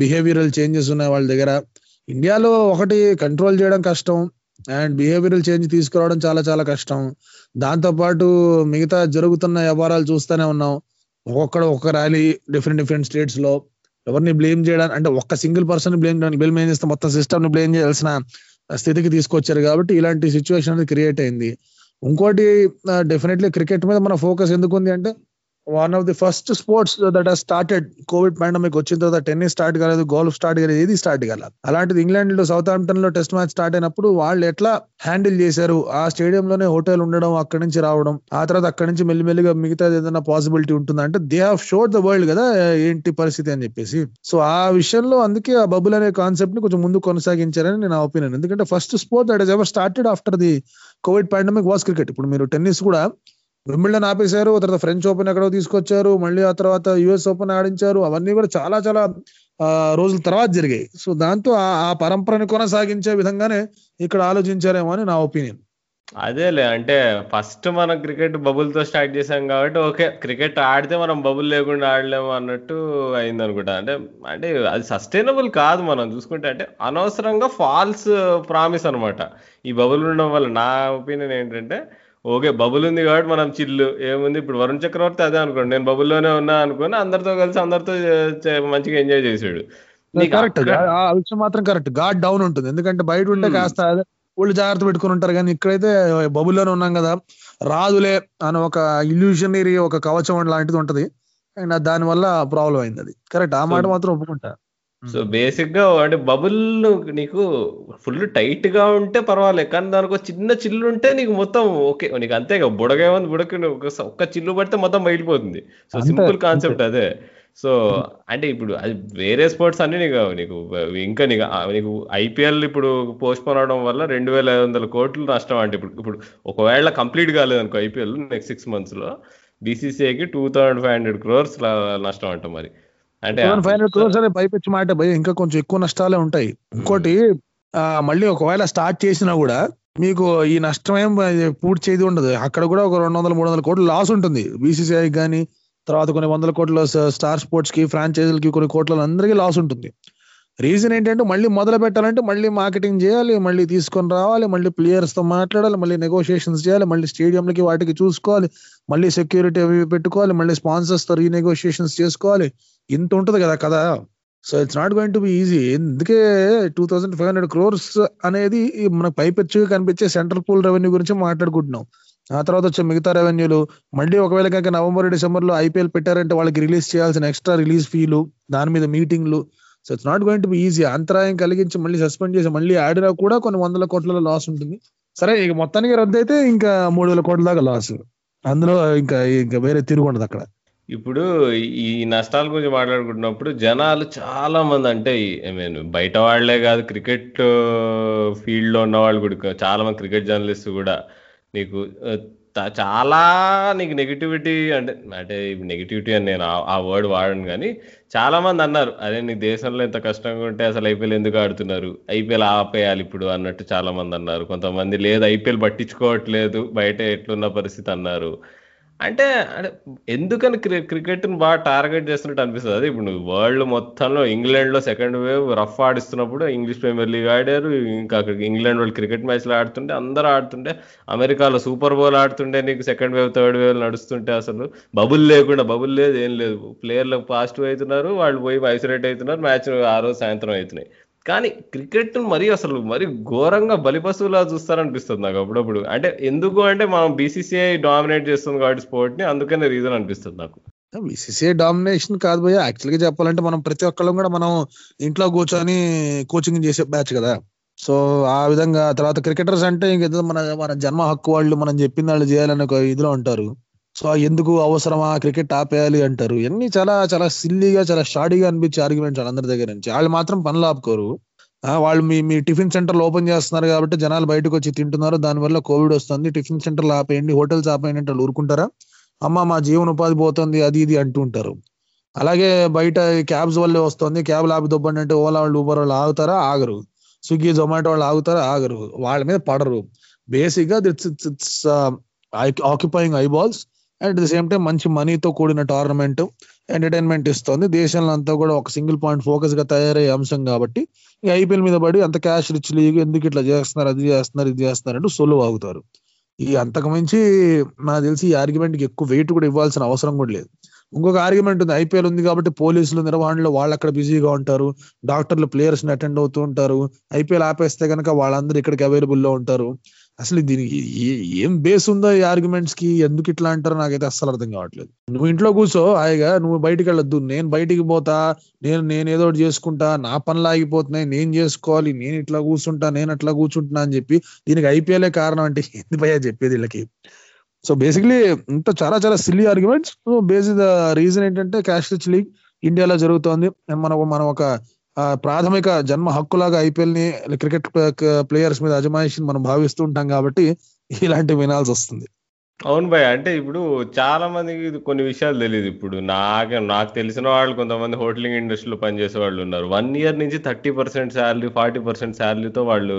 బిహేవియరల్ చేంజెస్ ఉన్నాయి వాళ్ళ దగ్గర. ఇండియాలో ఒకటి కంట్రోల్ చేయడం కష్టం అండ్ బిహేవియరల్ చేంజ్ తీసుకురావడం చాలా చాలా కష్టం. దాంతో పాటు మిగతా జరుగుతున్న వ్యవహారాలు చూస్తూనే ఉన్నాం. ఒక్కొక్కడ ఒక్క ర్యాలీ డిఫరెంట్ డిఫరెంట్ స్టేట్స్లో. ఎవరిని బ్లేమ్ చేయడానికి అంటే ఒక్క సింగిల్ పర్సన్ బ్లేమ్ చేయడానికి బ్లేమ్ ఏం చేస్తే? మొత్తం సిస్టమ్ని బ్లేమ్ చేయాల్సిన స్థితికి తీసుకొచ్చారు కాబట్టి ఇలాంటి సిచ్యువేషన్ అనేది క్రియేట్ అయింది. ఇంకోటి డెఫినెట్లీ క్రికెట్ మీద మన ఫోకస్ ఎందుకు ఉంది అంటే one of the first sports that ఆ స్టార్టెడ్ కోవిడ్ పాండమిక్ వచ్చిన తర్వాత టెన్నిస్ స్టార్ట్ కాలేదు గోల్ఫ్ స్టార్ట్ కాలేదు ఏది స్టార్ట్ కాలేదు అలాంటిది ఇంగ్లాండ్లో సౌత్ ఆంప్టన్లో టెస్ట్ మ్యాచ్ స్టార్ట్ అయినప్పుడు వాళ్ళు ఎట్లా హ్యాండిల్ చేశారు? ఆ స్టేడియం లోనే హోటల్ ఉండడం అక్కడి నుంచి రావడం ఆ తర్వాత అక్కడి నుంచి మెల్లిమెల్లిగా మిగతా ఏదైనా పాసిబిలిటీ ఉంటుందా? అంటే they have showed the world కదా ఏంటి పరిస్థితి అని చెప్పేసి. సో ఆ విషయంలో అందుకే ఆ బబుల్ అనే కాన్సెప్ట్ని కొంచెం ముందు కొనసాగించారని నేను ఒపీనియన్ ఎందుకంటే first sport that is ever started after the covid pandemic was cricket ఇప్పుడు మీరు టెన్నిస్ కూడా విమ్మిళ్ళని ఆపేశారు తర్వాత ఫ్రెంచ్ ఓపెన్ ఎక్కడో తీసుకొచ్చారు మళ్ళీ ఆ తర్వాత యుఎస్ ఓపెన్ ఆడించారు అవన్నీ కూడా చాలా చాలా రోజుల తర్వాత జరిగాయి. సో దాంతో ఆ- ఆ పరంపరని కొనసాగించే విధంగానే ఇక్కడ ఆలోచించారేమో అని నా ఒపీనియన్. అదేలే అంటే ఫస్ట్ మనం క్రికెట్ బబుల్తో స్టార్ట్ చేసాం కాబట్టి ఓకే క్రికెట్ ఆడితే మనం బబుల్ లేకుండా ఆడలేము అన్నట్టు అయింది అనుకుంటా అంటే అంటే అది సస్టైనబుల్ కాదు మనం చూసుకుంటే అంటే అనవసరంగా ఫాల్స్ ప్రామిస్ అనమాట ఈ బబుల్ ఉండడం వల్ల నా ఒపీనియన్ ఏంటంటే ఓకే బబుల్ ఉంది కాబట్టి మనం చిల్లు. ఏముంది? ఇప్పుడు వరుణ్ చక్రవర్తి అదే అనుకోండి. నేను బబుల్లోనే ఉన్నా అనుకుని అందరితో కలిసి అందరితో మంచిగా ఎంజాయ్ చేసాడు కరెక్ట్ విషయం మాత్రం కరెక్ట్ గాడ్ డౌన్ ఉంటుంది. ఎందుకంటే బయట ఉంటే Hmm. కాస్త వాళ్ళు జాగ్రత్త పెట్టుకుని ఉంటారు. కానీ ఇక్కడైతే బబుల్లోనే ఉన్నాం కదా రాదులే అని ఒక ఇల్యూషనరీ ఒక కవచం లాంటిది ఉంటది. అండ్ దాని వల్ల ప్రాబ్లం అయింది అది. కరెక్ట్ ఆ మాట మాత్రం ఒప్పుకుంటా. సో బేసిక్గా అంటే బబుల్ నీకు ఫుల్ టైట్గా ఉంటే పర్వాలేదు. కానీ దానికి చిన్న చిల్లు ఉంటే నీకు మొత్తం ఓకే. నీకు అంతే బుడగా ఉంది బుడకి ఒక్క చిల్లు పడితే మొత్తం బయలిపోతుంది. సో సింపుల్ కాన్సెప్ట్ అదే. సో అంటే ఇప్పుడు అది వేరే స్పోర్ట్స్ అన్ని నీకు నీకు ఇంకా నీకు నీకు ఐపీఎల్ ఇప్పుడు పోస్ట్ పోన్ అవడం వల్ల రెండు వేల ఐదు వందల కోట్లు నష్టం అంటే ఇప్పుడు ఇప్పుడు ఒకవేళ కంప్లీట్ కాలేదు అనుకో ఐపీఎల్ నెక్స్ట్ సిక్స్ మంత్స్లో బీసీసీఐకి two thousand five hundred crores నష్టం అంట మరి. అంటే ఫైవ్ హండ్రెడ్ క్రోర్స్ అనే పైపెచ్చి మాట భయ ఇంకా కొంచెం ఎక్కువ నష్టాలే ఉంటాయి. ఇంకోటి మళ్ళీ ఒకవేళ స్టార్ట్ చేసినా కూడా మీకు ఈ నష్టం ఏం పూర్తి చేది ఉండదు. అక్కడ కూడా ఒక రెండు వందల మూడు వందల కోట్లు లాస్ ఉంటుంది. బీసీసీఐ కానీ తర్వాత కొన్ని వందల కోట్ల స్టార్ స్పోర్ట్స్కి ఫ్రాంచైజీలకి కొన్ని కోట్ల అందరికీ లాస్ ఉంటుంది. రీజన్ ఏంటంటే మళ్ళీ మొదలు పెట్టాలంటే మళ్ళీ మార్కెటింగ్ చేయాలి మళ్ళీ తీసుకొని రావాలి మళ్ళీ ప్లేయర్స్తో మాట్లాడాలి మళ్ళీ నెగోషియేషన్స్ చేయాలి మళ్ళీ స్టేడియంలకి వాటికి చూసుకోవాలి మళ్ళీ సెక్యూరిటీ అవి పెట్టుకోవాలి మళ్ళీ స్పాన్సర్స్తో రీనెగోషియేషన్స్ చేసుకోవాలి. ఇంత ఉంటుంది కదా కదా so it's not going to be easy ఎందుకే two thousand five hundred crores అనేది మనకు పైపెచ్చుగా కనిపించే సెంట్రల్ పూల్ రెవెన్యూ గురించి మాట్లాడుకుంటున్నాం. ఆ తర్వాత వచ్చే మిగతా రెవెన్యూలు మళ్ళీ ఒకవేళ కనుక నవంబర్ డిసెంబర్లో ఐపీఎల్ పెట్టారంటే వాళ్ళకి రిలీజ్ చేయాల్సిన ఎక్స్ట్రా రిలీజ్ ఫీలు దాని మీద మీటింగ్లు so it's not going to be easy అంతరాయం కలిగించి మళ్ళీ సస్పెండ్ చేసి మళ్ళీ ఆడినా కూడా కొన్ని వందల కోట్ల లాస్ ఉంటుంది. సరే ఇక మొత్తానికి రద్దు అయితే ఇంకా మూడు వేల కోట్ల దాకా లాస్ అందులో ఇంకా ఇంకా వేరే తిరుగుండదు అక్కడ. ఇప్పుడు ఈ నష్టాల గురించి మాట్లాడుకుంటున్నప్పుడు జనాలు చాలా మంది అంటే ఐ మీన్ బయట వాళ్ళే కాదు క్రికెట్ ఫీల్డ్లో ఉన్న వాళ్ళు కూడా చాలా మంది క్రికెట్ జర్నలిస్ట్ కూడా నీకు చాలా నీకు నెగిటివిటీ అంటే అంటే నెగిటివిటీ అని నేను ఆ- ఆ వర్డ్ వాడను కానీ చాలా మంది అన్నారు అదే నీ దేశంలో ఇంత కష్టంగా ఉంటే అసలు ఐపీఎల్ ఎందుకు ఆడుతున్నారు? ఐపీఎల్ ఆపేయాలి ఇప్పుడు అన్నట్టు చాలా మంది అన్నారు. కొంతమంది లేదు ఐపీఎల్ పట్టించుకోవట్లేదు బయట ఎట్లున్న పరిస్థితి అన్నారు. అంటే అంటే ఎందుకని క్రికెట్ బాగా టార్గెట్ చేస్తున్నట్టు అనిపిస్తుంది. అదే ఇప్పుడు నువ్వు వరల్డ్ మొత్తంలో ఇంగ్లాండ్లో సెకండ్ వేవ్ రఫ్ ఆడిస్తున్నప్పుడు ఇంగ్లీష్ ప్రీమియర్ లీగ్ ఆడారు. ఇంకా అక్కడ ఇంగ్లాండ్ వాళ్ళు క్రికెట్ మ్యాచ్లు ఆడుతుంటే అందరూ ఆడుతుంటే అమెరికాలో సూపర్ బౌల్ ఆడుతుంటే నీకు సెకండ్ వేవ్ థర్డ్ వేవ్ నడుస్తుంటే అసలు బబుల్ లేకుండా బబుల్ లేదు ఏం లేదు. ప్లేయర్లు పాజిటివ్ అవుతున్నారు వాళ్ళు పోయి ఐసోలేట్ అవుతున్నారు మ్యాచ్ ఆ రోజు సాయంత్రం అవుతున్నాయి. కానీ క్రికెట్ మరీ అసలు మరి ఘోరంగా బలిపశువులా చూస్తారనిపిస్తుంది నాకు అప్పుడప్పుడు. అంటే ఎందుకు అంటే మనం బీసీసీఐ డామినేట్ చేస్తుంది కాబట్టి స్పోర్ట్ని అందుకనే రీజన్ అనిపిస్తుంది నాకు. బీసీసీఐ డామినేషన్ కాదు భయ్య. యాక్చువల్గా చెప్పాలంటే మనం ప్రతి ఒక్కళ్ళం కూడా మనం ఇంట్లో కూర్చొని కోచింగ్ చేసే బ్యాచ్ కదా. సో ఆ విధంగా తర్వాత క్రికెటర్స్ అంటే ఇంకేదో మన మన జన్మ హక్కు వాళ్ళు మనం చెప్పిన వాళ్ళు చేయాలని ఒక ఇదిలో ఉంటారు. సో ఎందుకు అవసరమా? క్రికెట్ ఆపేయాలి అంటారు. ఇవన్నీ చాలా చాలా సిల్లీగా చాలా షాడీగా అనిపించే ఆర్గ్యుమెంట్స్ అందరి దగ్గర నుంచి. వాళ్ళు మాత్రం పనులు ఆపుకోరు. వాళ్ళు మీ మీ టిఫిన్ సెంటర్లు ఓపెన్ చేస్తున్నారు కాబట్టి జనాలు బయటకు వచ్చి తింటున్నారు. దానివల్ల కోవిడ్ వస్తుంది. టిఫిన్ సెంటర్లు ఆపేయండి హోటల్స్ ఆపేయండి అంటే వాళ్ళు ఊరుకుంటారా? అమ్మ మా జీవన ఉపాధి పోతుంది అది ఇది అంటూ ఉంటారు. అలాగే బయట క్యాబ్స్ వల్లే వస్తుంది. క్యాబ్ ఆపి దొబ్బండి అంటే ఓలా వాళ్ళు ఊబర్ వాళ్ళు ఆగుతారా? ఆగరు. స్విగ్గీ జొమాటో వాళ్ళు ఆగుతారా? ఆగరు. వాళ్ళ మీద పడరు. బేసిక్గా it's occupying eyeballs. And the same time మంచి మనీతో కూడిన టోర్నమెంట్ ఎంటర్టైన్మెంట్ ఇస్తుంది. దేశంలో అంతా కూడా ఒక సింగిల్ పాయింట్ ఫోకస్గా తయారయ్యే అంశం కాబట్టి ఈ ఐపీఎల్ మీద పడి అంత క్యాష్ రిచ్ లీగ్ ఎందుకు ఇట్లా చేస్తున్నారు అది చేస్తున్నారు ఇది చేస్తున్నారు అంటూ సొల్లు వాగుతారు. ఈ అంతకు మించి నాకు తెలిసి ఈ ఆర్గ్యుమెంట్కి ఎక్కువ వెయిట్ కూడా ఇవ్వాల్సిన అవసరం కూడా లేదు. ఇంకొక ఆర్గ్యుమెంట్ ఉంది ఐపీఎల్ ఉంది కాబట్టి పోలీసులు నిర్వహణలో వాళ్ళు అక్కడ బిజీగా ఉంటారు. డాక్టర్లు ప్లేయర్స్ని అటెండ్ అవుతూ ఉంటారు. ఐపీఎల్ ఆపేస్తే కనుక వాళ్ళందరూ ఇక్కడికి అవైలబుల్లో ఉంటారు. అసలు దీనికి ఏం బేస్ ఉందో ఈ ఆర్గ్యుమెంట్స్కి? ఎందుకు ఇట్లా అంటారో నాకైతే అస్సలు అర్థం కావట్లేదు. నువ్వు ఇంట్లో కూర్చో హాయిగా నువ్వు బయటికి వెళ్ళొద్దు. నేను బయటికి పోతా నేను నేను ఏదో ఒకటి చేసుకుంటా నా పనులు ఆగిపోతున్నాయి నేను చేసుకోవాలి నేను ఇట్లా కూర్చుంటా నేను అట్లా కూర్చుంటున్నా అని చెప్పి దీనికి ఐపీఎల్ కారణం అంటే ఏంది భయ్యా చెప్పేది వీళ్ళకి? సో బేసిక్లీ ఇంత చాలా చాలా silly arguments base the reason ఏంటంటే క్యాష్ రిచ్ లీగ్ ఇండియాలో జరుగుతోంది. మనం మనం ఒక ప్రాథమిక జన్మ హక్కులాగా ఐపీఎల్ని క్రికెట్ ప్లేయర్స్ మీద అజమాయిషిని మనం భావిస్తూ ఉంటాం కాబట్టి ఇలాంటివి వినాల్సి వస్తుంది. అవును భయ్ అంటే ఇప్పుడు చాలా మందికి కొన్ని విషయాలు తెలియదు ఇప్పుడు నాకు నాకు తెలిసిన వాళ్ళు కొంతమంది హోటలింగ్ ఇండస్ట్రీలో పనిచేసే వాళ్ళు ఉన్నారు. వన్ ఇయర్ నుంచి thirty percent salary forty percent శాలరీతో వాళ్ళు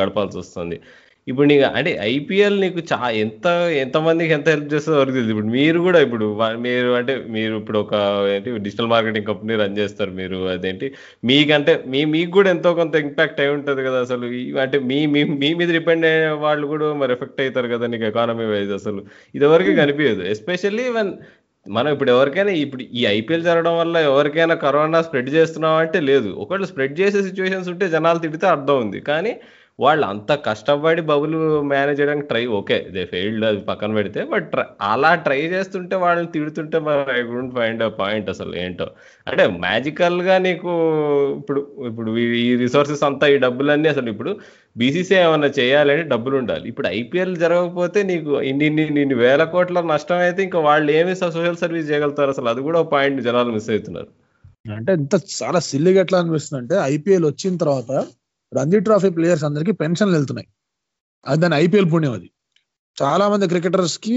గడపాల్సి వస్తుంది. ఇప్పుడు నీకు అంటే ఐపీఎల్ నీకు చా ఎంత ఎంతమందికి ఎంత హెల్ప్ చేస్తుందో ఎవరికి తెలియదు ఇప్పుడు మీరు కూడా ఇప్పుడు మీరు అంటే మీరు ఇప్పుడు ఒక ఏంటి డిజిటల్ మార్కెటింగ్ కంపెనీ రన్ చేస్తారు మీరు అదేంటి? మీకంటే మీ మీకు కూడా ఎంతో కొంత ఇంపాక్ట్ అయి ఉంటుంది కదా అసలు. అంటే మీ మీ మీద డిపెండ్ అయ్యే వాళ్ళు కూడా మరి ఎఫెక్ట్ అవుతారు కదా నీకు ఎకానమీ వైజ్ అసలు. ఇదివరకు కనిపించదు. ఎస్పెషల్లీ వన్ మనం ఇప్పుడు ఎవరికైనా ఇప్పుడు ఈ ఐపీఎల్ జరగడం వల్ల ఎవరికైనా కరోనా స్ప్రెడ్ చేస్తున్నాం అంటే లేదు. ఒకవేళ స్ప్రెడ్ చేసే సిచ్యువేషన్స్ ఉంటే జనాలు తిడితే అర్థం ఉంది. కానీ వాళ్ళు అంత కష్టపడి బబుల్ మేనేజ్ చేయడానికి ట్రై ఓకే దే ఫెయిల్డ్ అది పక్కన పెడితే బట్ అలా ట్రై చేస్తుంటే వాళ్ళని తిడుతుంటే మరి ఐ గుంట్ ఫైండ్ పాయింట్ అసలు ఏంటో. అంటే మ్యాజికల్గా నీకు ఇప్పుడు ఇప్పుడు ఈ- రిసోర్సెస్ అంతా ఈ డబ్బులన్నీ అసలు ఇప్పుడు బీసీసీ ఏమైనా చేయాలంటే డబ్బులు ఉండాలి. ఇప్పుడు ఐపీఎల్ జరగకపోతే నీకు ఇన్ని ఇన్ని వేల కోట్ల నష్టం అయితే ఇంకా వాళ్ళు ఏమి సోషల్ సర్వీస్ చేయగలుగుతారు అసలు? అది కూడా పాయింట్ జనాలు మిస్ అవుతున్నారు. అంటే ఇంత చాలా సిల్లిగా ఎట్లా అనిపిస్తుంది అంటే ఐపీఎల్ వచ్చిన తర్వాత రంజీ ట్రోఫీ ప్లేయర్స్ అందరికీ పెన్షన్లు వెళ్తున్నాయి. అది దాని ఐపీఎల్ పుణ్యం అది. చాలా మంది క్రికెటర్స్కి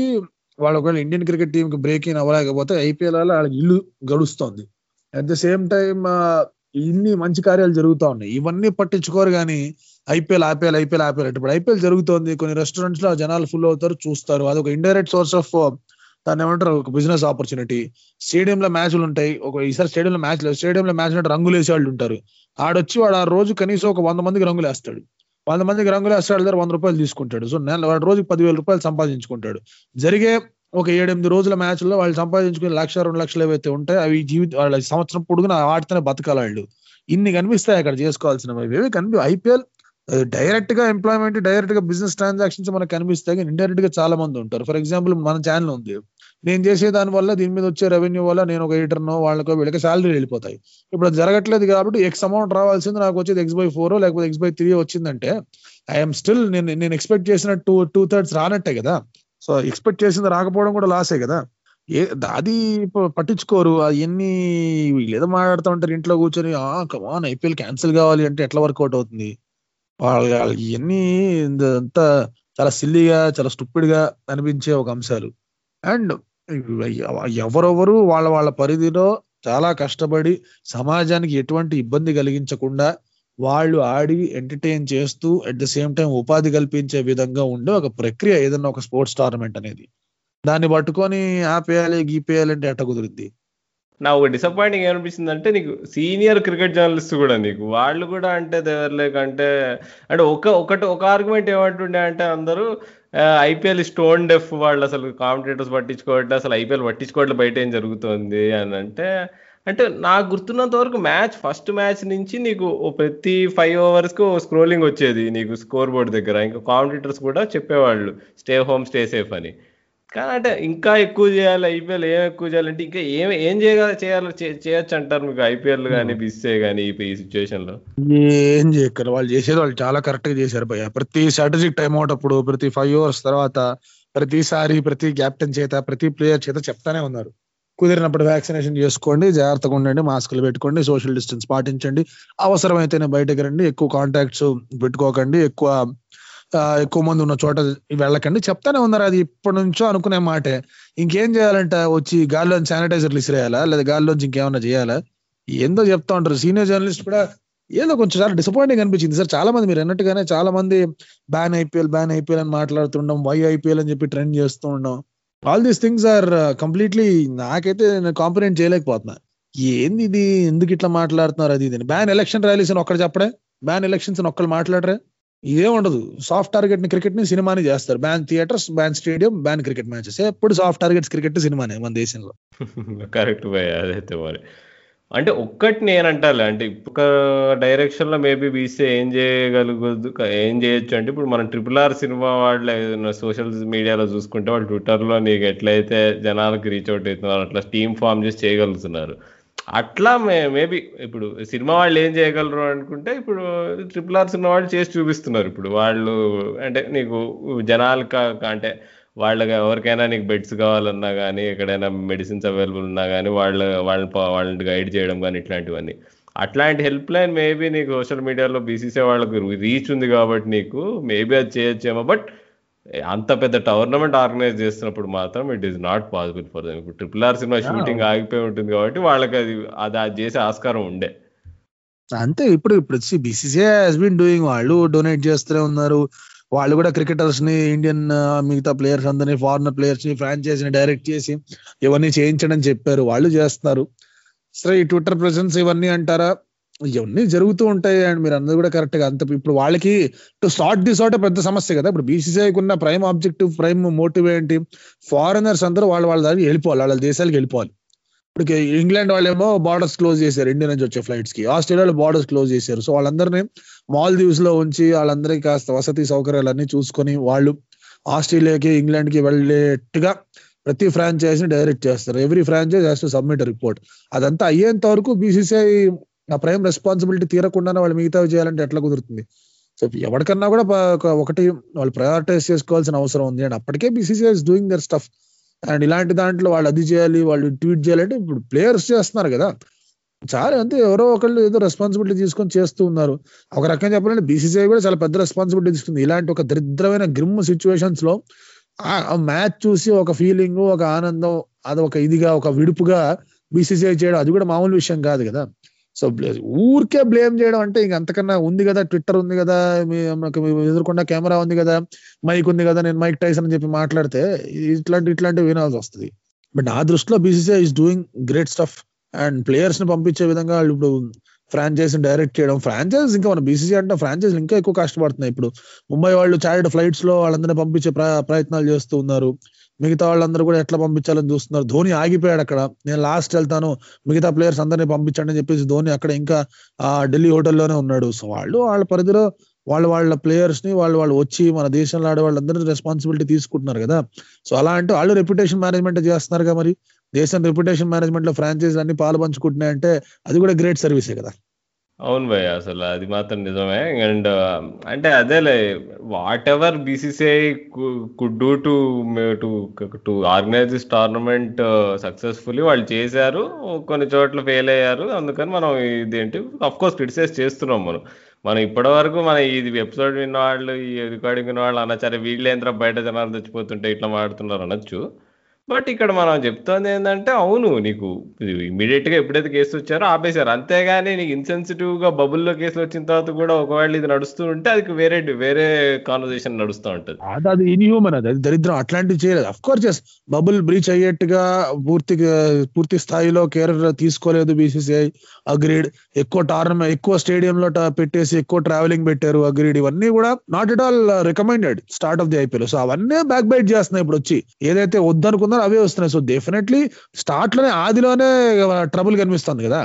వాళ్ళు ఒకవేళ ఇండియన్ క్రికెట్ టీం కి బ్రేక్ ఇన్ అవ్వలేకపోతే ఐపీఎల్ వల్ల వాళ్ళకి ఇల్లు గడుస్తోంది. అట్ ద సేమ్ టైం ఇన్ని మంచి కార్యాలు జరుగుతూ ఉన్నాయి. ఇవన్నీ పట్టించుకోరు కానీ ఐపీఎల్ ఐపీఎల్ ఐపీఎల్ ఐపీఎల్ ఇప్పుడు ఐపీఎల్ జరుగుతోంది. కొన్ని రెస్టారెంట్స్లో జనాలు ఫుల్ అవుతారు చూస్తారు. అది ఒక ఇండైరెక్ట్ సోర్స్ ఆఫ్ దాన్ని ఏమంటారు ఒక బిజినెస్ ఆపర్చునిటీ స్టేడియంలో మ్యాచ్లు ఉంటాయి. ఒక ఈసారి స్టేడియం లో మ్యాచ్ లేదు. స్టేడియంలో మ్యాచ్ అంటే రంగులు వేసే వాళ్ళు ఉంటారు. ఆడొచ్చి వాడు ఆ రోజు కనీసం ఒక వంద మందికి రంగులు వేస్తాడు. వంద మందికి రంగులు వేస్తాడు దగ్గర వంద రూపాయలు తీసుకుంటాడు. సో నెల వాడు రోజుకి పదివేల రూపాయలు సంపాదించుకుంటాడు. జరిగే ఒక ఏడెనిమిది రోజుల మ్యాచ్లో వాళ్ళు సంపాదించుకునే లక్ష రెండు లక్షలు ఏవైతే ఉంటాయి అవి జీవిత వాళ్ళ సంవత్సరం పొడుగున ఆడితేనే బతకాలి వాళ్ళు. ఇన్ని కనిపిస్తాయి అక్కడ చేసుకోవాల్సినవి ఇవి కనిపి ఐపీఎల్ డైరెక్ట్గా ఎంప్లాయ్మెంట్ డైరెక్ట్గా బిజినెస్ ట్రాన్సాక్షన్స్ మనకు కనిపిస్తాయి. ఇండైరెక్ట్గా చాలా మంది ఉంటారు. ఫర్ ఎగ్జాంపుల్ మన ఛానల్ ఉంది. నేను చేసే దాని వల్ల దీని మీద వచ్చే రెవెన్యూ వల్ల నేను ఒక ఎడిటర్నో వాళ్ళకో వీళ్ళకి శాలరీ వెళ్ళిపోతాయి. ఇప్పుడు అది జరగట్లేదు కాబట్టి ఎక్స్ అమౌంట్ రావాల్సింది నాకు వచ్చేది ఎక్స్ బై ఫోర్ లేకపోతే ఎక్స్ బై త్రీ వచ్చిందంటే ఐఎమ్ స్టిల్ నేను నేను ఎక్స్పెక్ట్ చేసిన టూ టూ థర్డ్స్ రానట్టే కదా. సో ఎక్స్పెక్ట్ చేసింది రాకపోవడం కూడా లాసే కదా. ఏ అది పట్టించుకోరు. అవన్నీ వీళ్ళు ఏదో మాట్లాడుతూ ఉంటారు ఇంట్లో కూర్చొని కమాన్ ఐపీఎల్ క్యాన్సిల్ కావాలి అంటే ఎట్లా వర్కౌట్ అవుతుంది? వాళ్ళు ఇవన్నీ అంతా చాలా సిల్లీగా చాలా స్టూపిడ్గా అనిపించే ఒక అంశాలు. అండ్ ఎవరెవరు వాళ్ళ వాళ్ళ పరిధిలో చాలా కష్టపడి సమాజానికి ఎటువంటి ఇబ్బంది కలిగించకుండా వాళ్ళు ఆడి ఎంటర్టైన్ చేస్తూ అట్ ద సేమ్ టైం ఉపాధి కల్పించే విధంగా ఉండే ఒక ప్రక్రియ ఏదన్నా ఒక స్పోర్ట్స్ టోర్నమెంట్ అనేది. దాన్ని పట్టుకొని ఆపేయాలి గీపేయాలి అంటే ఎట్ట కుదురుద్ది? నా ఒక డిసప్పాయింటింగ్ ఏమనిపిస్తుంది అంటే నీకు సీనియర్ క్రికెట్ జర్నలిస్ట్ కూడా నీకు. వాళ్ళు కూడా అంటే లేకంటే అంటే ఒక ఒకటి ఒక ఆర్గ్యుమెంట్ ఏమంటుండే అంటే అందరూ ఐపీఎల్ స్టోన్ డెఫ్ వాళ్ళు అసలు కాంపిటేటర్స్ పట్టించుకోవట్లేదు అసలు ఐపీఎల్ పట్టించుకోవట్లేదు బయట ఏం జరుగుతుంది అని అంటే అంటే నాకు గుర్తున్నంత వరకు మ్యాచ్ ఫస్ట్ మ్యాచ్ నుంచి నీకు ఓ ప్రతి ఫైవ్ ఓవర్స్కు స్క్రోలింగ్ వచ్చేది నీకు స్కోర్ బోర్డ్ దగ్గర. ఇంకా కాంపిటేటర్స్ కూడా చెప్పేవాళ్ళు స్టే హోమ్ స్టే సేఫ్ అని. కానీ అంటే ఇంకా ఎక్కువ చేయాలి ఐపీఎల్ ఏం ఎక్కువ చేయాలంటే ఇంకా ఏం ఏం చేయగల చేయాలి చే- చేయొచ్చు అంటారు మీకు ఐపీఎల్ కానీ బిస్సే కానీ ఈ సిచ్యువేషన్లో? ఏం చేయక్కర్ వాళ్ళు చేసేది వాళ్ళు చాలా కరెక్ట్గా చేశారు భయ్య. ప్రతి స్ట్రాటజిక్ టైం అవుట్ అప్పుడు ప్రతి ఫైవ్ అవర్స్ తర్వాత ప్రతిసారి ప్రతి కెప్టెన్ చేత ప్రతి ప్లేయర్ చేత చెప్తానే ఉన్నారు. కుదిరినప్పుడు వ్యాక్సినేషన్ చేసుకోండి జాగ్రత్తగా ఉండండి మాస్కులు పెట్టుకోండి సోషల్ డిస్టెన్స్ పాటించండి. అవసరమైతేనే బయటకు రండి ఎక్కువ కాంటాక్ట్స్ పెట్టుకోకండి ఎక్కువ ఎక్కువ మంది ఉన్న చోట వెళ్ళకండి. చెప్తానే ఉన్నారు అది ఇప్పటి నుంచో అనుకునే మాటే. ఇంకేం చేయాలంట? వచ్చి గాల్లో శానిటైజర్లు ఇసిరేయాలా? లేదా గాల్లోంచి ఇంకేమైనా చేయాలా? ఏందో చెప్తా ఉంటారు. సీనియర్ జర్నలిస్ట్ కూడా ఏదో కొంచెం చాలా డిసప్పాయింటింగ్ అనిపించింది. సార్ చాలా మంది మీరు అన్నట్టుగానే చాలా మంది బ్యాన్ ఐపీఎల్ బ్యాన్ ఐపీఎల్ అని మాట్లాడుతుండడం వై ఐపీఎల్ అని చెప్పి ట్రెండ్ చేస్తూ ఉండడం. All these things are completely నాకైతే నేను కాంపినెంట్ చేయలేకపోతున్నా. ఏంది ఇది? ఎందుకు ఇట్లా మాట్లాడుతున్నారు అది ఇది బ్యాన్ ఎలక్షన్ ర్యాలీస్ అని ఒక్కడ చెప్పడే? బ్యాన్ ఎలక్షన్స్ అని ఒక్కళ్ళు మాట్లాడరే? ఇదే ఉండదు. సాఫ్ట్ టార్గెట్ని క్రికెట్ని సినిమాని చేస్తారు. Ban theatres ban stadium ban cricket matches ఎప్పుడు సాఫ్ట్ టార్గెట్స్ క్రికెట్ సినిమానే మన దేశంలో. కరెక్ట్ భయ్ అదైతే మరి. అంటే ఒక్కటి నేను అంటాలే అంటే ఒక డైరెక్షన్లో మేబీ బీసీ ఏం చేయగలుగుద్దు ఏం చేయొచ్చు అంటే ఇప్పుడు మనం ట్రిపుల్ ఆర్ సినిమా వాళ్ళు ఏదైనా సోషల్ మీడియాలో చూసుకుంటే వాళ్ళు ట్విట్టర్లో నీకు ఎట్లయితే జనాలకు రీచ్ అవుట్ అవుతున్నారు అట్లా టీమ్ ఫామ్ చేసి చేయగలుగుతున్నారు. అట్లా మే మేబీ ఇప్పుడు సినిమా వాళ్ళు ఏం చేయగలరు అనుకుంటే ఇప్పుడు ట్రిపుల్ ఆర్ సినిమా వాళ్ళు చేసి చూపిస్తున్నారు ఇప్పుడు వాళ్ళు అంటే నీకు జనాలకు అంటే వాళ్ళకి ఎవరికైనా నీకు బెడ్స్ కావాలన్నా కానీ ఎక్కడైనా మెడిసిన్స్ అవైలబుల్ ఉన్నా కానీ వాళ్ళ వాళ్ళని వాళ్ళని గైడ్ చేయడం కానీ ఇట్లాంటివన్నీ. అట్లాంటి హెల్ప్ లైన్ మేబీ నీకు సోషల్ మీడియాలో బీసీసీ వాళ్ళకి రీచ్ ఉంది కాబట్టి నీకు మేబీ అది చేయొచ్చేమో. బట్ అంత పెద్ద టోర్నమెంట్ ఆర్గనైజ్ చేస్తున్నప్పుడు మాత్రం it is not possible for them ఇప్పుడు ట్రిపుల్ ఆర్ సినిమా షూటింగ్ ఆగిపోయి ఉంటుంది కాబట్టి వాళ్ళకి అది అది అది చేసే ఆస్కారం ఉండే. అంతే ఇప్పుడు ఇప్పుడు బీసీసీఐ హాస్ బీన్ డూయింగ్ వాళ్ళు డొనేట్ చేస్తూనే ఉన్నారు. వాళ్ళు కూడా క్రికెటర్స్ని ఇండియన్ మిగతా ప్లేయర్స్ అందరినీ ఫారినర్ ప్లేయర్స్ని ఫ్రాంచైజ్ని డైరెక్ట్ చేసి ఇవన్నీ చేయించడం చెప్పారు. వాళ్ళు చేస్తున్నారు. సరే ఈ ట్విట్టర్ ప్రెసెన్స్ ఇవన్నీ అంటారా? ఇవన్నీ జరుగుతూ ఉంటాయి అండ్ మీరు అన్నది కూడా కరెక్ట్గా అంత ఇప్పుడు వాళ్ళకి టు స్టార్ట్ దిస్ అవుట్ పెద్ద సమస్య కదా. ఇప్పుడు బీసీసీఐకి ఉన్న ప్రైమ్ ఆబ్జెక్టివ్ ప్రైమ్ మోటివ్ ఏంటి ఫారినర్స్ అందరూ వాళ్ళ వాళ్ళ దానికి వెళ్ళిపోవాలి వాళ్ళ దేశాలకు వెళ్ళిపోవాలి. ఇప్పుడు ఇంగ్లాండ్ వాళ్ళేమో బార్డర్స్ క్లోజ్ చేశారు ఇండియా నుంచి వచ్చే ఫ్లైట్స్కి. ఆస్ట్రేలియాలో బార్డర్స్ క్లోజ్ చేశారు. సో వాళ్ళందరినీ మాల్దీవ్స్లో ఉంచి వాళ్ళందరికీ కాస్త వసతి సౌకర్యాలన్నీ చూసుకొని వాళ్ళు ఆస్ట్రేలియాకి ఇంగ్లాండ్కి వెళ్ళేట్టుగా ప్రతి ఫ్రాంచైజ్ని డైరెక్ట్ చేస్తారు. Every franchise has to submit report అదంతా అయ్యేంత వరకు బీసీసీఐ ఆ ప్రైమ్ రెస్పాన్సిబిలిటీ తీరకుండానే వాళ్ళు మిగతావి చేయాలంటే ఎట్లా కుదురుతుంది? సో ఎవరికన్నా కూడా ఒక- ఒకటి వాళ్ళు ప్రయారిటైజ్ చేసుకోవాల్సిన అవసరం ఉంది. అండ్ అప్పటికే BCCI is doing their stuff and ఇలాంటి దాంట్లో వాళ్ళు అది చేయాలి వాళ్ళు ట్వీట్ చేయాలంటే ఇప్పుడు ప్లేయర్స్ చేస్తున్నారు కదా. చాలా అంతే. ఎవరో ఒకళ్ళు ఏదో రెస్పాన్సిబిలిటీ తీసుకొని చేస్తూ ఉన్నారు. ఒక రకంగా చెప్పాలంటే బీసీసీఐ కూడా చాలా పెద్ద రెస్పాన్సిబిలిటీ తీసుకుంది. ఇలాంటి ఒక దరిద్రమైన గ్రిమ్ సిచ్యువేషన్స్లో ఆ మ్యాచ్ చూసి ఒక ఫీలింగ్ ఒక ఆనందం అది ఒక ఇదిగా ఒక విడుపుగా బీసీసీఐ చేయడం అది కూడా మామూలు విషయం కాదు కదా. సో ఊరికే బ్లేమ్ చేయడం అంటే ఇంక అంతకన్నా ఉంది కదా ట్విట్టర్ ఉంది కదా మీ మాకు కెమెరా ఉంది కదా మైక్ ఉంది కదా నేను మైక్ టైసన్ అని చెప్పి మాట్లాడితే ఇట్లాంటి ఇట్లాంటివి వినాల్సి వస్తుంది. బట్ నా దృష్టిలో BCCI is doing great stuff and ప్లేయర్స్ని పంపించే విధంగా వాళ్ళు ఇప్పుడు ఫ్రాంచైజ్ డైరెక్ట్ చేయడం ఫ్రాంచైజ్ ఇంకా మన బీసీసీ అంటే ఫ్రాంచైజ్ ఇంకా ఎక్కువ కష్టపడుతున్నాయి. ఇప్పుడు ముంబై వాళ్ళు చార్టెడ్ ఫ్లైట్స్లో వాళ్ళందరినీ పంపించే ప్రయత్నాలు చేస్తూ ఉన్నారు. మిగతా వాళ్ళందరూ కూడా ఎట్లా పంపించాలని చూస్తున్నారు. ధోని ఆగిపోయాడు అక్కడ. నేను లాస్ట్ వెళ్తాను. మిగతా ప్లేయర్స్ అందరినీ పంపించండి అని చెప్పేసి ధోని అక్కడ ఇంకా ఆ ఢిల్లీ హోటల్లోనే ఉన్నాడు. సో వాళ్ళు వాళ్ళ పరిధిలో వాళ్ళు వాళ్ళ ప్లేయర్స్ని వాళ్ళు వాళ్ళు వచ్చి మన దేశంలో ఆడే వాళ్ళందరినీ రెస్పాన్సిబిలిటీ తీసుకుంటున్నారు కదా. సో అలా అంటే వాళ్ళు రెప్యుటేషన్ మేనేజ్మెంట్ చేస్తున్నారుగా మరి. దేశం రెప్యుటేషన్ మేనేజ్మెంట్లో ఫ్రాంచైజ్ అన్ని పాలు పంచుకుంటున్నాయంటే అది కూడా గ్రేట్ సర్వీసే కదా. అవును భయ్ అసలు అది మాత్రం నిజమే. అండ్ అంటే అదేలే whatever BCCI could do to to to organise this tournament successfully వాళ్ళు చేశారు కొన్ని చోట్ల ఫెయిల్ అయ్యారు. అందుకని మనం ఇదేంటి కోర్స్ క్రిటిసైజ్ చేస్తున్నాం మనం. మనం ఇప్పటి వరకు మన ఇది ఎపిసోడ్ విన్న వాళ్ళు ఈ రికార్డింగ్ విన్న వాళ్ళు అనొచ్చు వీళ్ళు ఏంద్ర బయట జనాలు తెచ్చిపోతుంటే ఇట్లా మాడుతున్నారు అనొచ్చు. బట్ ఇక్కడ మనం చెప్తోంది ఏంటంటే అవును నీకు ఇమీడియట్గా ఎప్పుడైతే కేసు వచ్చారో ఆపేశారు. అంతేగాని నీకు ఇన్సెన్సిటివ్గా బబుల్లో కేసులు వచ్చిన తర్వాత కూడా ఒకవేళ ఇది నడుస్తూ ఉంటే అది వేరే వేరే కాన్వర్సేషన్ నడుస్తూ ఉంటది. అది అది ఇన్హ్యూమన్ అది. అది దరిద్రం. అట్లాంటివి చేయలేదు. Of course yes bubble breach అయ్యేట్టుగా పూర్తిగా పూర్తి స్థాయిలో కేర్ తీసుకోలేదు బీసీసీఐ అగ్రీడ్ ఎక్కువ టోర్నమెంట్ ఎక్కువ స్టేడియం లో పెట్టేసి ఎక్కువ ట్రావెలింగ్ పెట్టారు. అగ్రీడ్ ఇవన్నీ కూడా not at all recommended start of the IPL so అవన్నీ బ్యాక్ బైట్ చేస్తున్నాయి ఇప్పుడు వచ్చి ఏదైతే వద్దనుకున్నారో అవే వస్తున్నాయి. సో డెఫినెట్లీ స్టార్ట్లోనే ఆదిలోనే ట్రబుల్ కనిపిస్తుంది కదా.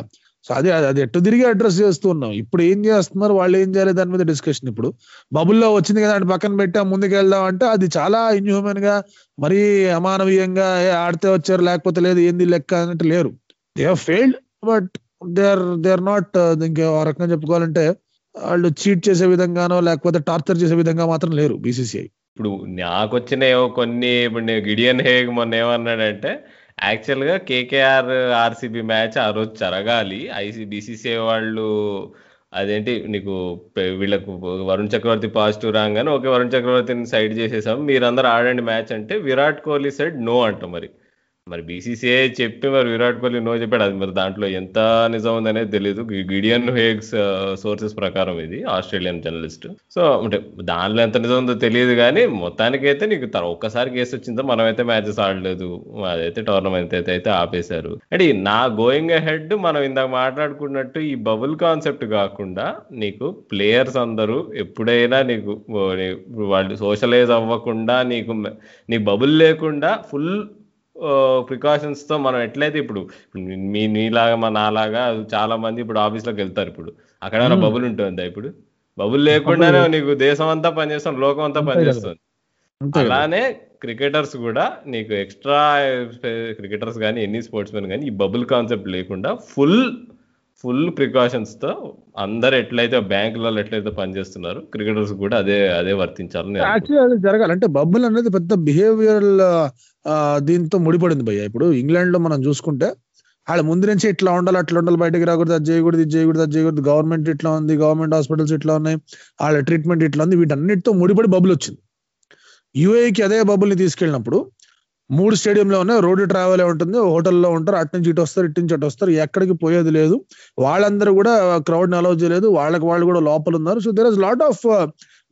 సో అది అది ఎటు తిరిగి అడ్రస్ చేస్తూ ఉన్నాం. ఇప్పుడు ఏం చేస్తున్నారు? వాళ్ళు ఏం చేయాలి? దాని మీద డిస్కషన్ ఇప్పుడు. బబుల్లో వచ్చింది కదా అంటే పక్కన పెట్టా ముందుకు వెళ్దాం అంటే అది చాలా ఇన్హ్యూమన్గా మరీ అమానవీయంగా ఏ ఆడితే వచ్చారు లేకపోతే లేదు ఏంది లెక్క అన్నట్టు లేరు. They failed but they are they are not ఇంకా ఆ రకంగా చెప్పుకోవాలంటే వాళ్ళు చీట్ చేసే విధంగానో లేకపోతే టార్చర్ చేసే విధంగా మాత్రం లేరు బీసీసీఐ ఇప్పుడు నాకు వచ్చినాయో కొన్ని ఇప్పుడు నేను గిడియన్ హేగ్ మొన్న ఏమన్నాడంటే యాక్చువల్గా కేకేఆర్ ఆర్సీబీ మ్యాచ్ ఆ రోజు జరగాలి. ఐసీ బీసీసీఐ వాళ్ళు అదేంటి నీకు వీళ్ళకు వరుణ్ చక్రవర్తి పాజిటివ్ రాగానే ఓకే వరుణ్ చక్రవర్తిని సైడ్ చేసేసాం మీరందరూ ఆడండి మ్యాచ్ అంటే విరాట్ కోహ్లీ సైడ్ నో అంట మరి. మరి బీసీసీఐ చెప్పి మరి విరాట్ కోహ్లీ నో చెప్పాడు. అది మరి దాంట్లో ఎంత నిజం ఉందనేది తెలియదు గిడియన్ హేగ్స్ సోర్సెస్ ప్రకారం ఇది ఆస్ట్రేలియన్ జర్నలిస్ట్. సో అంటే దానిలో ఎంత నిజం ఉందో తెలియదు కానీ మొత్తానికైతే నీకు తర ఒక్కసారి కేసు వచ్చిందో మనమైతే మ్యాచెస్ ఆడలేదు. అదైతే టోర్నమెంట్ అయితే అయితే ఆపేశారు. అంటే నా గోయింగ్ హెడ్ మనం ఇందాక మాట్లాడుకున్నట్టు ఈ బబుల్ కాన్సెప్ట్ కాకుండా నీకు ప్లేయర్స్ అందరూ ఎప్పుడైనా నీకు వాళ్ళు సోషలైజ్ అవ్వకుండా నీకు నీ బబుల్ లేకుండా ఫుల్ ప్రికాషన్స్తో మనం ఎట్లయితే ఇప్పుడు మీ నీలాగా మా నాలాగా చాలా మంది ఇప్పుడు ఆఫీస్లోకి వెళ్తారు ఇప్పుడు అక్కడ. బబుల్ ఉంటుందా ఇప్పుడు బబుల్ లేకుండానే నీకు దేశం అంతా పనిచేస్తాం లోకం అంతా. పనిచేస్తుంది. అలానే క్రికెటర్స్ కూడా నీకు ఎక్స్ట్రా క్రికెటర్స్ కానీ ఎన్ని స్పోర్ట్స్ మెన్ కానీ ఈ బబుల్ కాన్సెప్ట్ లేకుండా ఫుల్ ఫుల్ ప్రికాషన్స్తో అందరు ఎట్లయితే బ్యాంకులలో ఎట్లయితే పనిచేస్తున్నారు క్రికెటర్స్ కూడా అదే అదే వర్తించాలని నేను యాక్చువల్లీ అది జరగాలి. అంటే బబ్బుల్ అనేది పెద్ద బిహేవియరల్ దీంతో ముడిపడింది భయ్య. ఇప్పుడు ఇంగ్లాండ్లో మనం చూసుకుంటే వాళ్ళ ముందు నుంచి ఇట్లా ఉండాలి అట్లా ఉండాలి బయటకు రాకూడదు అది చేయకూడదు ఇది చేయకూడదు అది చేయకూడదు గవర్నమెంట్ ఇట్లా ఉంది గవర్నమెంట్ హాస్పిటల్స్ ఇట్లా ఉన్నాయి వాళ్ళ ట్రీట్మెంట్ ఇట్లా ఉంది వీటన్నిటితో ముడిపడి బబుల్ వచ్చింది. యుఏకి అదే బబుల్ని తీసుకెళ్ళినప్పుడు మూడు స్టేడియంలో ఉన్నాయి రోడ్డు ట్రావెల్ ఉంటుంది. హోటల్లో ఉంటారు. అటు నుంచి ఇటు వస్తారు ఇటు నుంచి అటు వస్తారు. ఎక్కడికి పోయేది లేదు. వాళ్ళందరూ కూడా క్రౌడ్ని అలౌ చేయలేదు. వాళ్ళకి వాళ్ళు కూడా లోపల ఉన్నారు. So there is lot of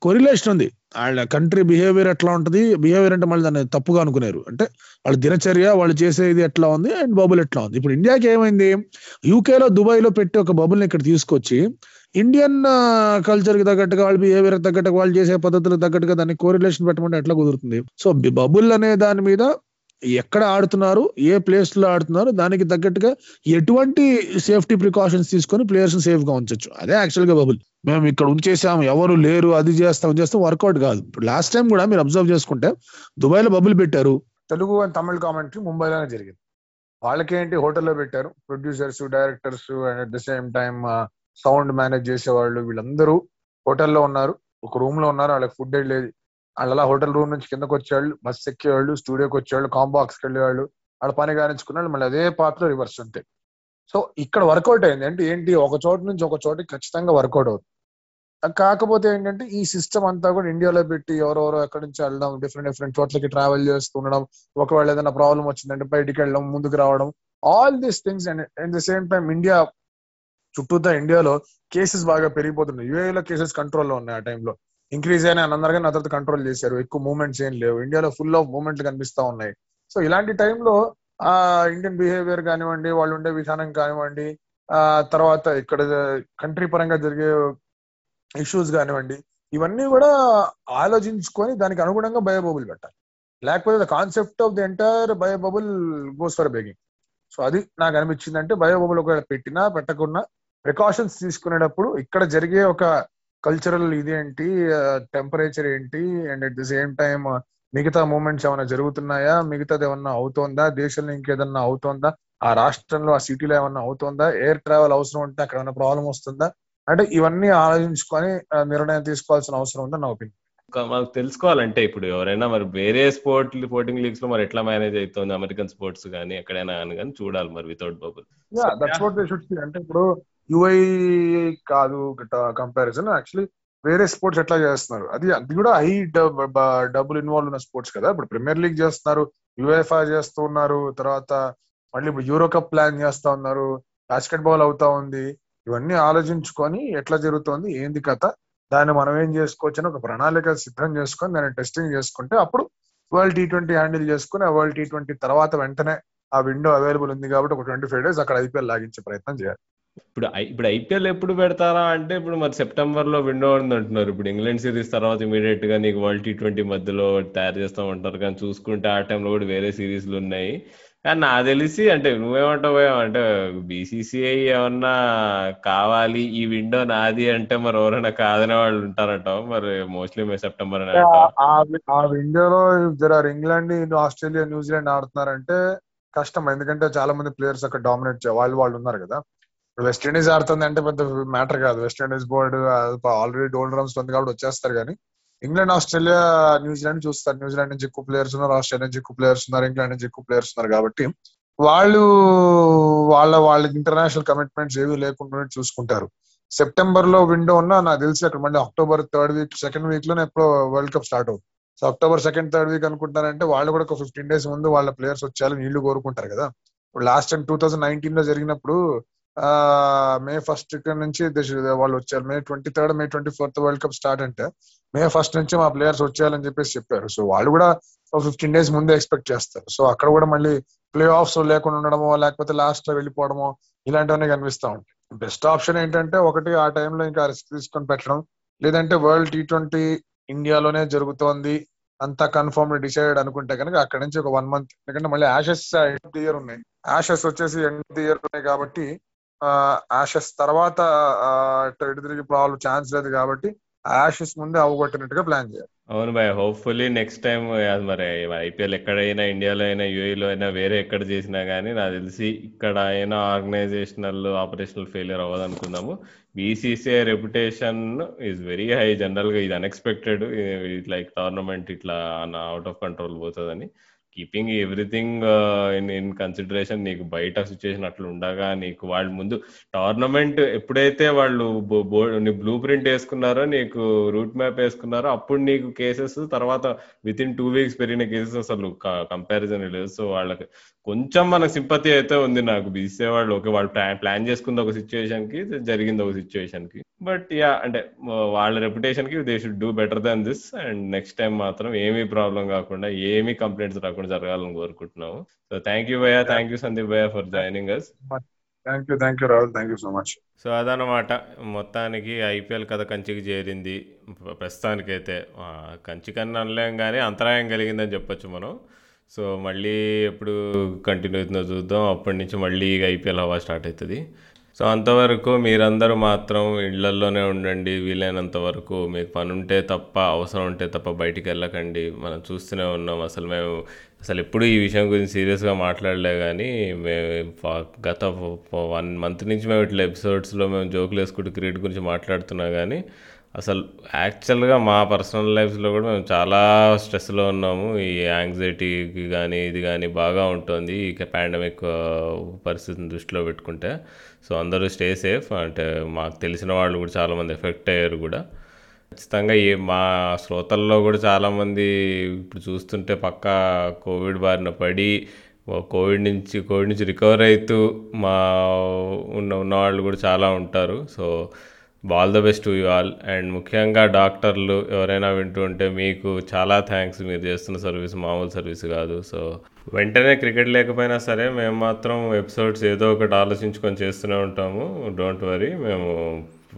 correlation ఉంది. వాళ్ళ కంట్రీ బిహేవియర్ ఎట్లా ఉంటుంది? బిహేవియర్ అంటే మళ్ళీ దాన్ని తప్పుగా అనుకున్నారు అంటే వాళ్ళ దినచర్య వాళ్ళు చేసేది ఎట్లా ఉంది? అండ్ బబుల్ ఎట్లా ఉంది? ఇప్పుడు ఇండియాకి ఏమైంది? యూకేలో దుబాయ్లో పెట్టి ఒక బబుల్ని ఇక్కడ తీసుకొచ్చి ఇండియన్ కల్చర్కి తగ్గట్టుగా వాళ్ళ బిహేవియర్ తగ్గట్టుగా వాళ్ళు చేసే పద్ధతులకు తగ్గట్టుగా దాన్ని కోరిలేషన్ పెట్టమంటే ఎట్లా కుదురుతుంది? సో బబుల్ అనే దాని మీద ఎక్కడ ఆడుతున్నారు ఏ ప్లేస్లో ఆడుతున్నారు దానికి తగ్గట్టుగా ఎటువంటి సేఫ్టీ ప్రికాషన్స్ తీసుకొని ప్లేయర్స్ సేఫ్గా ఉంచొచ్చు. అదే యాక్చువల్గా బబుల్. మేము ఇక్కడ ఉంచేసాము ఎవరు లేరు అది చేస్తాం చేస్తాం వర్కౌట్ కాదు. ఇప్పుడు లాస్ట్ టైం కూడా మీరు అబ్జర్వ్ చేసుకుంటే దుబాయ్లో బబుల్ పెట్టారు. తెలుగు అండ్ తమిళ కామెంటరీ ముంబైలోనే జరిగింది. వాళ్ళకేంటి హోటల్లో పెట్టారు? Producers directors and at the same time sound manage చేసేవాళ్ళు వీళ్ళందరూ హోటల్లో ఉన్నారు. ఒక రూమ్లో ఉన్నారు వాళ్ళకి ఫుడ్ లేదు. వాళ్ళు అలా హోటల్ రూమ్ నుంచి కిందకు వచ్చేవాళ్ళు బస్ ఎక్కేవాళ్ళు స్టూడియోకి వచ్చేవాళ్ళు కాంబాక్స్కి వెళ్ళేవాళ్ళు వాళ్ళ పని కానించుకున్నాళ్ళు మళ్ళీ అదే పాత్ర రివర్స్ ఉంటాయి సో ఇక్కడ వర్కౌట్ అయింది. అంటే ఏంటి? ఒక చోట నుంచి ఒక చోటకి ఖచ్చితంగా వర్కౌట్ అవుతుంది. కాకపోతే ఏంటంటే ఈ సిస్టమ్ అంతా కూడా ఇండియాలో పెట్టి ఎవరెవరో ఎక్కడి నుంచి వెళ్ళడం డిఫరెంట్ డిఫరెంట్ చోట్లకి ట్రావెల్ చేస్తుండడం ఒకవేళ ఏదైనా ప్రాబ్లం వచ్చిందంటే బయటికి వెళ్ళడం ముందుకు రావడం all these things and at the same time India చుట్టూతా ఇండియాలో కేసెస్ బాగా పెరిగిపోతున్నాయి. యుఏలో కేసెస్ కంట్రోల్లో ఉన్నాయి ఆ టైంలో ఇంక్రీజ్ అయినా అందరిగా నా తర్వాత కంట్రోల్ చేశారు. ఎక్కువ మూమెంట్స్ ఏం లేవు. ఇండియాలో ఫుల్ ఆఫ్ మూమెంట్లు కనిపిస్తా ఉన్నాయి. సో ఇలాంటి టైంలో ఆ ఇండియన్ బిహేవియర్ కానివ్వండి వాళ్ళు ఉండే విధానం కానివ్వండి ఆ తర్వాత ఇక్కడ కంట్రీ పరంగా జరిగే ఇష్యూస్ కానివ్వండి ఇవన్నీ కూడా ఆలోచించుకొని దానికి అనుగుణంగా బయోబబుల్ పెట్టాలి. లేకపోతే the concept of the entire biobubble goes for begging so అది నాకు అనిపించింది అంటే బయోబబుల్ ఒకవేళ పెట్టినా పెట్టకుండా ప్రికాషన్స్ తీసుకునేటప్పుడు ఇక్కడ జరిగే ఒక కల్చరల్ ఇదేంటి టెంపరేచర్ ఏంటి? And at the same time మిగతా మూమెంట్స్ ఏమైనా జరుగుతున్నాయా? మిగతాది ఏమన్నా అవుతోందా? దేశంలో ఇంకేదన్నా అవుతోందా? ఆ రాష్ట్రంలో ఆ సిటీలో ఏమన్నా అవుతోందా? ఎయిర్ ట్రావెల్ అవసరం ఉంటే అక్కడ ఏమైనా ప్రాబ్లం వస్తుందా? అంటే ఇవన్నీ ఆలోచించుకొని నిర్ణయం తీసుకోవాల్సిన అవసరం ఉందని నా ఒపీనియన్ మాకు తెలుసుకోవాలంటే ఇప్పుడు ఎవరైనా మరి వేరే స్పోర్ట్ స్పోర్టింగ్ లీగ్స్లో మరి ఎట్లా మేనేజ్ అవుతుంది? అమెరికన్ స్పోర్ట్స్ కానీ ఎక్కడైనా కానీ చూడాలి మరి వితౌట్ బబుల్ అంటే ఇప్పుడు యుఐ కాదు కంపారిజన్ యాక్చువల్లీ వేరే స్పోర్ట్స్ ఎట్లా చేస్తున్నారు? అది అది కూడా హై డబ్బులు ఇన్వాల్వ్ ఉన్న స్పోర్ట్స్ కదా. ఇప్పుడు ప్రీమియర్ లీగ్ చేస్తున్నారు యుఎఫ్ఐ చేస్తూ ఉన్నారు తర్వాత మళ్ళీ ఇప్పుడు యూరో కప్ ప్లాన్ చేస్తా ఉన్నారు బాస్కెట్ బాల్ అవుతా ఉంది. ఇవన్నీ ఆలోచించుకొని ఎట్లా జరుగుతుంది ఏంది కథ? దాన్ని మనం ఏం చేసుకోవచ్చు అని ఒక ప్రణాళిక సిద్ధం చేసుకొని దాన్ని టెస్టింగ్ చేసుకుంటే అప్పుడు వరల్డ్ టీ ట్వంటీ హ్యాండిల్ చేసుకుని ఆ వరల్డ్ టీ ట్వంటీ తర్వాత వెంటనే ఆ విండో అవైలబుల్ ఉంది కాబట్టి ఒక ట్వంటీ ఫైవ్ డేస్ అక్కడ ఐపీఎల్ లాగించే ప్రయత్నం చేయాలి. ఇప్పుడు ఇప్పుడు ఐపీఎల్ ఎప్పుడు పెడతారా అంటే ఇప్పుడు మరి సెప్టెంబర్లో విండో ఉంది అంటున్నారు. ఇప్పుడు ఇంగ్లాండ్ సిరీస్ తర్వాత ఇమీడియట్గా నీకు వరల్డ్ టీ ట్వంటీ మధ్యలో తయారు చేస్తాం అంటారు కానీ చూసుకుంటే ఆ టైంలో కూడా వేరే సిరీస్లు ఉన్నాయి. కానీ నాకు తెలిసి అంటే నువ్వేమంటావు అంటే బీసీసీఐ ఏమన్నా కావాలి? ఈ విండో నాది అంటే మరి ఎవరైనా కాదనే వాళ్ళు ఉంటారట మరి మోస్ట్లీ మే సెప్టెంబర్ అని ఆ విండోలో జర ఇంగ్లాండ్ ఆస్ట్రేలియా న్యూజిలాండ్ ఆడుతున్నారంటే కష్టం. ఎందుకంటే చాలా మంది ప్లేయర్స్ అక్కడ డామినేట్ వాళ్ళు వాళ్ళు ఉన్నారు కదా. వెస్ట్ ఇండీస్ ఆడుతుంది అంటే పెద్ద మ్యాటర్ కాదు. వెస్ట్ ఇండీస్ బోర్డు ఆల్రెడీ డోల్ రమ్స్ ఉంది కాబట్టి వచ్చేస్తారు కానీ ఇంగ్లాండ్ ఆస్ట్రేలియా న్యూజిలాండ్ చూస్తారు. న్యూజిలాండ్ నుంచి ఎక్కువ ప్లేయర్స్ ఉన్నారు ఆస్ట్రేలియా నుంచి ఎక్కువ ప్లేయర్స్ ఉన్నారు ఇంగ్లాండ్ నుంచి ఎక్కువ ప్లేయర్స్ ఉన్నారు కాబట్టి వాళ్ళు వాళ్ళ వాళ్ళ ఇంటర్నేషనల్ కమిట్మెంట్స్ ఏవి లేకుండా చూసుకుంటారు. సెప్టెంబర్లో విండో ఉన్నా నాకు తెలిసి అక్కడ మళ్ళీ అక్టోబర్ థర్డ్ వీక్ సెకండ్ వీక్లోనే ఎప్పుడో వరల్డ్ కప్ స్టార్ట్ అవుతుంది. So October second third week అనుకుంటారంటే వాళ్ళు కూడా ఒక ఫిఫ్టీన్ డేస్ ముందు వాళ్ళ ప్లేయర్స్ వచ్చేయాలని వీళ్ళు కోరుకుంటారు కదా. ఇప్పుడు లాస్ట్ టైం టూ థౌసండ్ నైన్టీన్లో జరిగినప్పుడు మే ఫస్ట్ నుంచి వాళ్ళు వచ్చారు. May twenty third May twenty fourth World Cup start అంటే. మే ఫస్ట్ నుంచి మా ప్లేయర్స్ వచ్చేయాలని చెప్పేసి చెప్పారు. సో వాళ్ళు కూడా ఫిఫ్టీన్ డేస్ ముందే ఎక్స్పెక్ట్ చేస్తారు. సో అక్కడ కూడా మళ్ళీ ప్లే ఆఫ్స్ లేకుండా ఉండడమో లేకపోతే లాస్ట్లో వెళ్ళిపోవడమో ఇలాంటివన్నీ కనిపిస్తా ఉంటాయి. బెస్ట్ ఆప్షన్ ఏంటంటే ఒకటి ఆ టైంలో ఇంకా రిస్క్ తీసుకొని పెట్టడం. లేదంటే వరల్డ్ టీ ట్వంటీ ఇండియాలోనే జరుగుతోంది. అంతా కన్ఫర్మ్ డిసైడ్ అనుకుంటే కనుక అక్కడ నుంచి ఒక వన్ మంత్ ఎందుకంటే మళ్ళీ యాషెస్ ఎండ్ ఇయర్ ఉన్నాయి. యాషెస్ వచ్చేసి ఎండ్ ఇయర్ ఉన్నాయి కాబట్టి యాషెస్ తర్వాత ఇటు తిరిగి ప్రాబ్లం ఛాన్స్ లేదు కాబట్టి యాషెస్ ముందే అవగొట్టినట్టుగా ప్లాన్ చేయాలి. అవును బాయ్ హోప్ఫుల్లీ నెక్స్ట్ టైం మరి ఐపీఎల్ ఎక్కడైనా ఇండియాలో అయినా యూఏలో అయినా వేరే ఎక్కడ చేసినా కానీ నాకు తెలిసి ఇక్కడ అయినా ఆర్గనైజేషనల్ ఆపరేషనల్ ఫెయిలియర్ అవ్వదు అనుకుందాము BCCI reputation is very high జనరల్గా ఇది అన్ఎక్స్పెక్టెడ్ లైక్ టోర్నమెంట్ ఇట్లా అవుట్ ఆఫ్ కంట్రోల్ పోతుందని. Keeping everything in in consideration నీకు బయట సిచ్యువేషన్ అట్లా ఉండగా నీకు వాళ్ళు ముందు టోర్నమెంట్ ఎప్పుడైతే వాళ్ళు బ్లూ ప్రింట్ వేసుకున్నారో నీకు రూట్ మ్యాప్ వేసుకున్నారో అప్పుడు నీకు కేసెస్ తర్వాత విత్ ఇన్ టూ వీక్స్ పెరిగిన కేసెస్ అసలు కంపారిజన్ లేదు. సో వాళ్ళకి కొంచెం మన సింపతి అయితే ఉంది నాకు. బీసీ వాళ్ళు ఓకే వాళ్ళు ప్లాన్ చేసుకుంది ఒక సిచ్యువేషన్కి జరిగింది ఒక సిచ్యువేషన్కి. బట్ యా అంటే వాళ్ళ రెప్యుటేషన్కి they should do better than this and next time మాత్రం ఏమీ ప్రాబ్లం కాకుండా ఏమీ కంప్లైంట్స్ రాకుండా జరగాలని కోరుకుంటున్నాము. సో థ్యాంక్ యూ భయ్యా. థ్యాంక్ యూ సందీప్ భయ్యా for joining us thank you thank you Rahul thank you so much so అదనమాట మొత్తానికి ఐపీఎల్ కథ కంచికి చేరింది. ప్రస్తుతానికైతే కంచి కన్నా అనలేం కానీ అంతరాయం కలిగిందని చెప్పొచ్చు మనం. సో మళ్ళీ ఎప్పుడు కంటిన్యూ అవుతుందో చూద్దాం. అప్పటి నుంచి మళ్ళీ ఐపీఎల్ హవా స్టార్ట్ అవుతుంది. సో అంతవరకు మీరందరూ మాత్రం ఇళ్ళల్లోనే ఉండండి. వీలైనంత వరకు మీకు పని ఉంటే తప్ప అవసరం ఉంటే తప్ప బయటికి వెళ్ళకండి. మనం చూస్తూనే ఉన్నాం. అసలు మేము అసలు ఎప్పుడు ఈ విషయం గురించి సీరియస్గా మాట్లాడలే కానీ మేము గత వన్ మంత్ నుంచి మేము ఇట్లా ఎపిసోడ్స్లో మేము జోకులు వేసుకుంటూ క్రికెట్ గురించి మాట్లాడుతున్నా కానీ అసలు యాక్చువల్గా మా పర్సనల్ లైఫ్స్లో కూడా మేము చాలా స్ట్రెస్లో ఉన్నాము. ఈ యాంగ్జైటీకి కానీ ఇది కానీ బాగా ఉంటుంది ఈ పాండమిక్ పరిస్థితిని దృష్టిలో పెట్టుకుంటే. సో అందరూ స్టే సేఫ్. అంటే మాకు తెలిసిన వాళ్ళు కూడా చాలామంది ఎఫెక్ట్ అయ్యారు కూడా. ఖచ్చితంగా ఈ మా శ్రోతల్లో కూడా చాలామంది ఇప్పుడు చూస్తుంటే పక్కా కోవిడ్ బారిన పడి కోవిడ్ నుంచి కోవిడ్ నుంచి రికవర్ అవుతూ మా ఉన్న ఉన్నవాళ్ళు కూడా చాలా ఉంటారు. So all the best you all. And ముఖ్యంగా డాక్టర్లు ఎవరైనా వింటూ ఉంటే మీకు చాలా థ్యాంక్స్. మీరు చేస్తున్న సర్వీస్ మామూలు సర్వీస్ కాదు. సో వెంటనే క్రికెట్ లేకపోయినా సరే మేము మాత్రం ఎపిసోడ్స్ ఏదో ఒకటి ఆలోచించుకొని చేస్తూనే ఉంటాము. డోంట్ వరీ మేము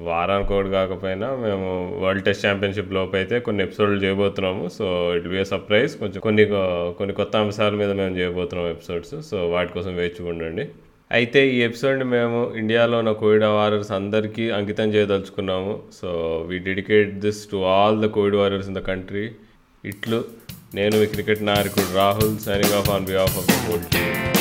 వారానికి ఒకటి కాకపోయినా మేము వరల్డ్ టెస్ట్ ఛాంపియన్షిప్ లోపు అయితే కొన్ని ఎపిసోడ్లు చేయబోతున్నాము. So it be surprise. కొంచెం కొన్ని కొన్ని కొత్త అంశాల మీద మేము చేయబోతున్నాం ఎపిసోడ్స్. సో వాటి కోసం వేచి ఉండండి. అయితే ఈ ఎపిసోడ్ని మేము ఇండియాలో ఉన్న కోవిడ్ వారియర్స్ అందరికీ అంకితం చేయదలుచుకున్నాము. So we dedicate this to all the Covid warriors in the country ఇట్లు నేను మీ క్రికెట్ నాయకుడు Rahul signing off on behalf of the whole team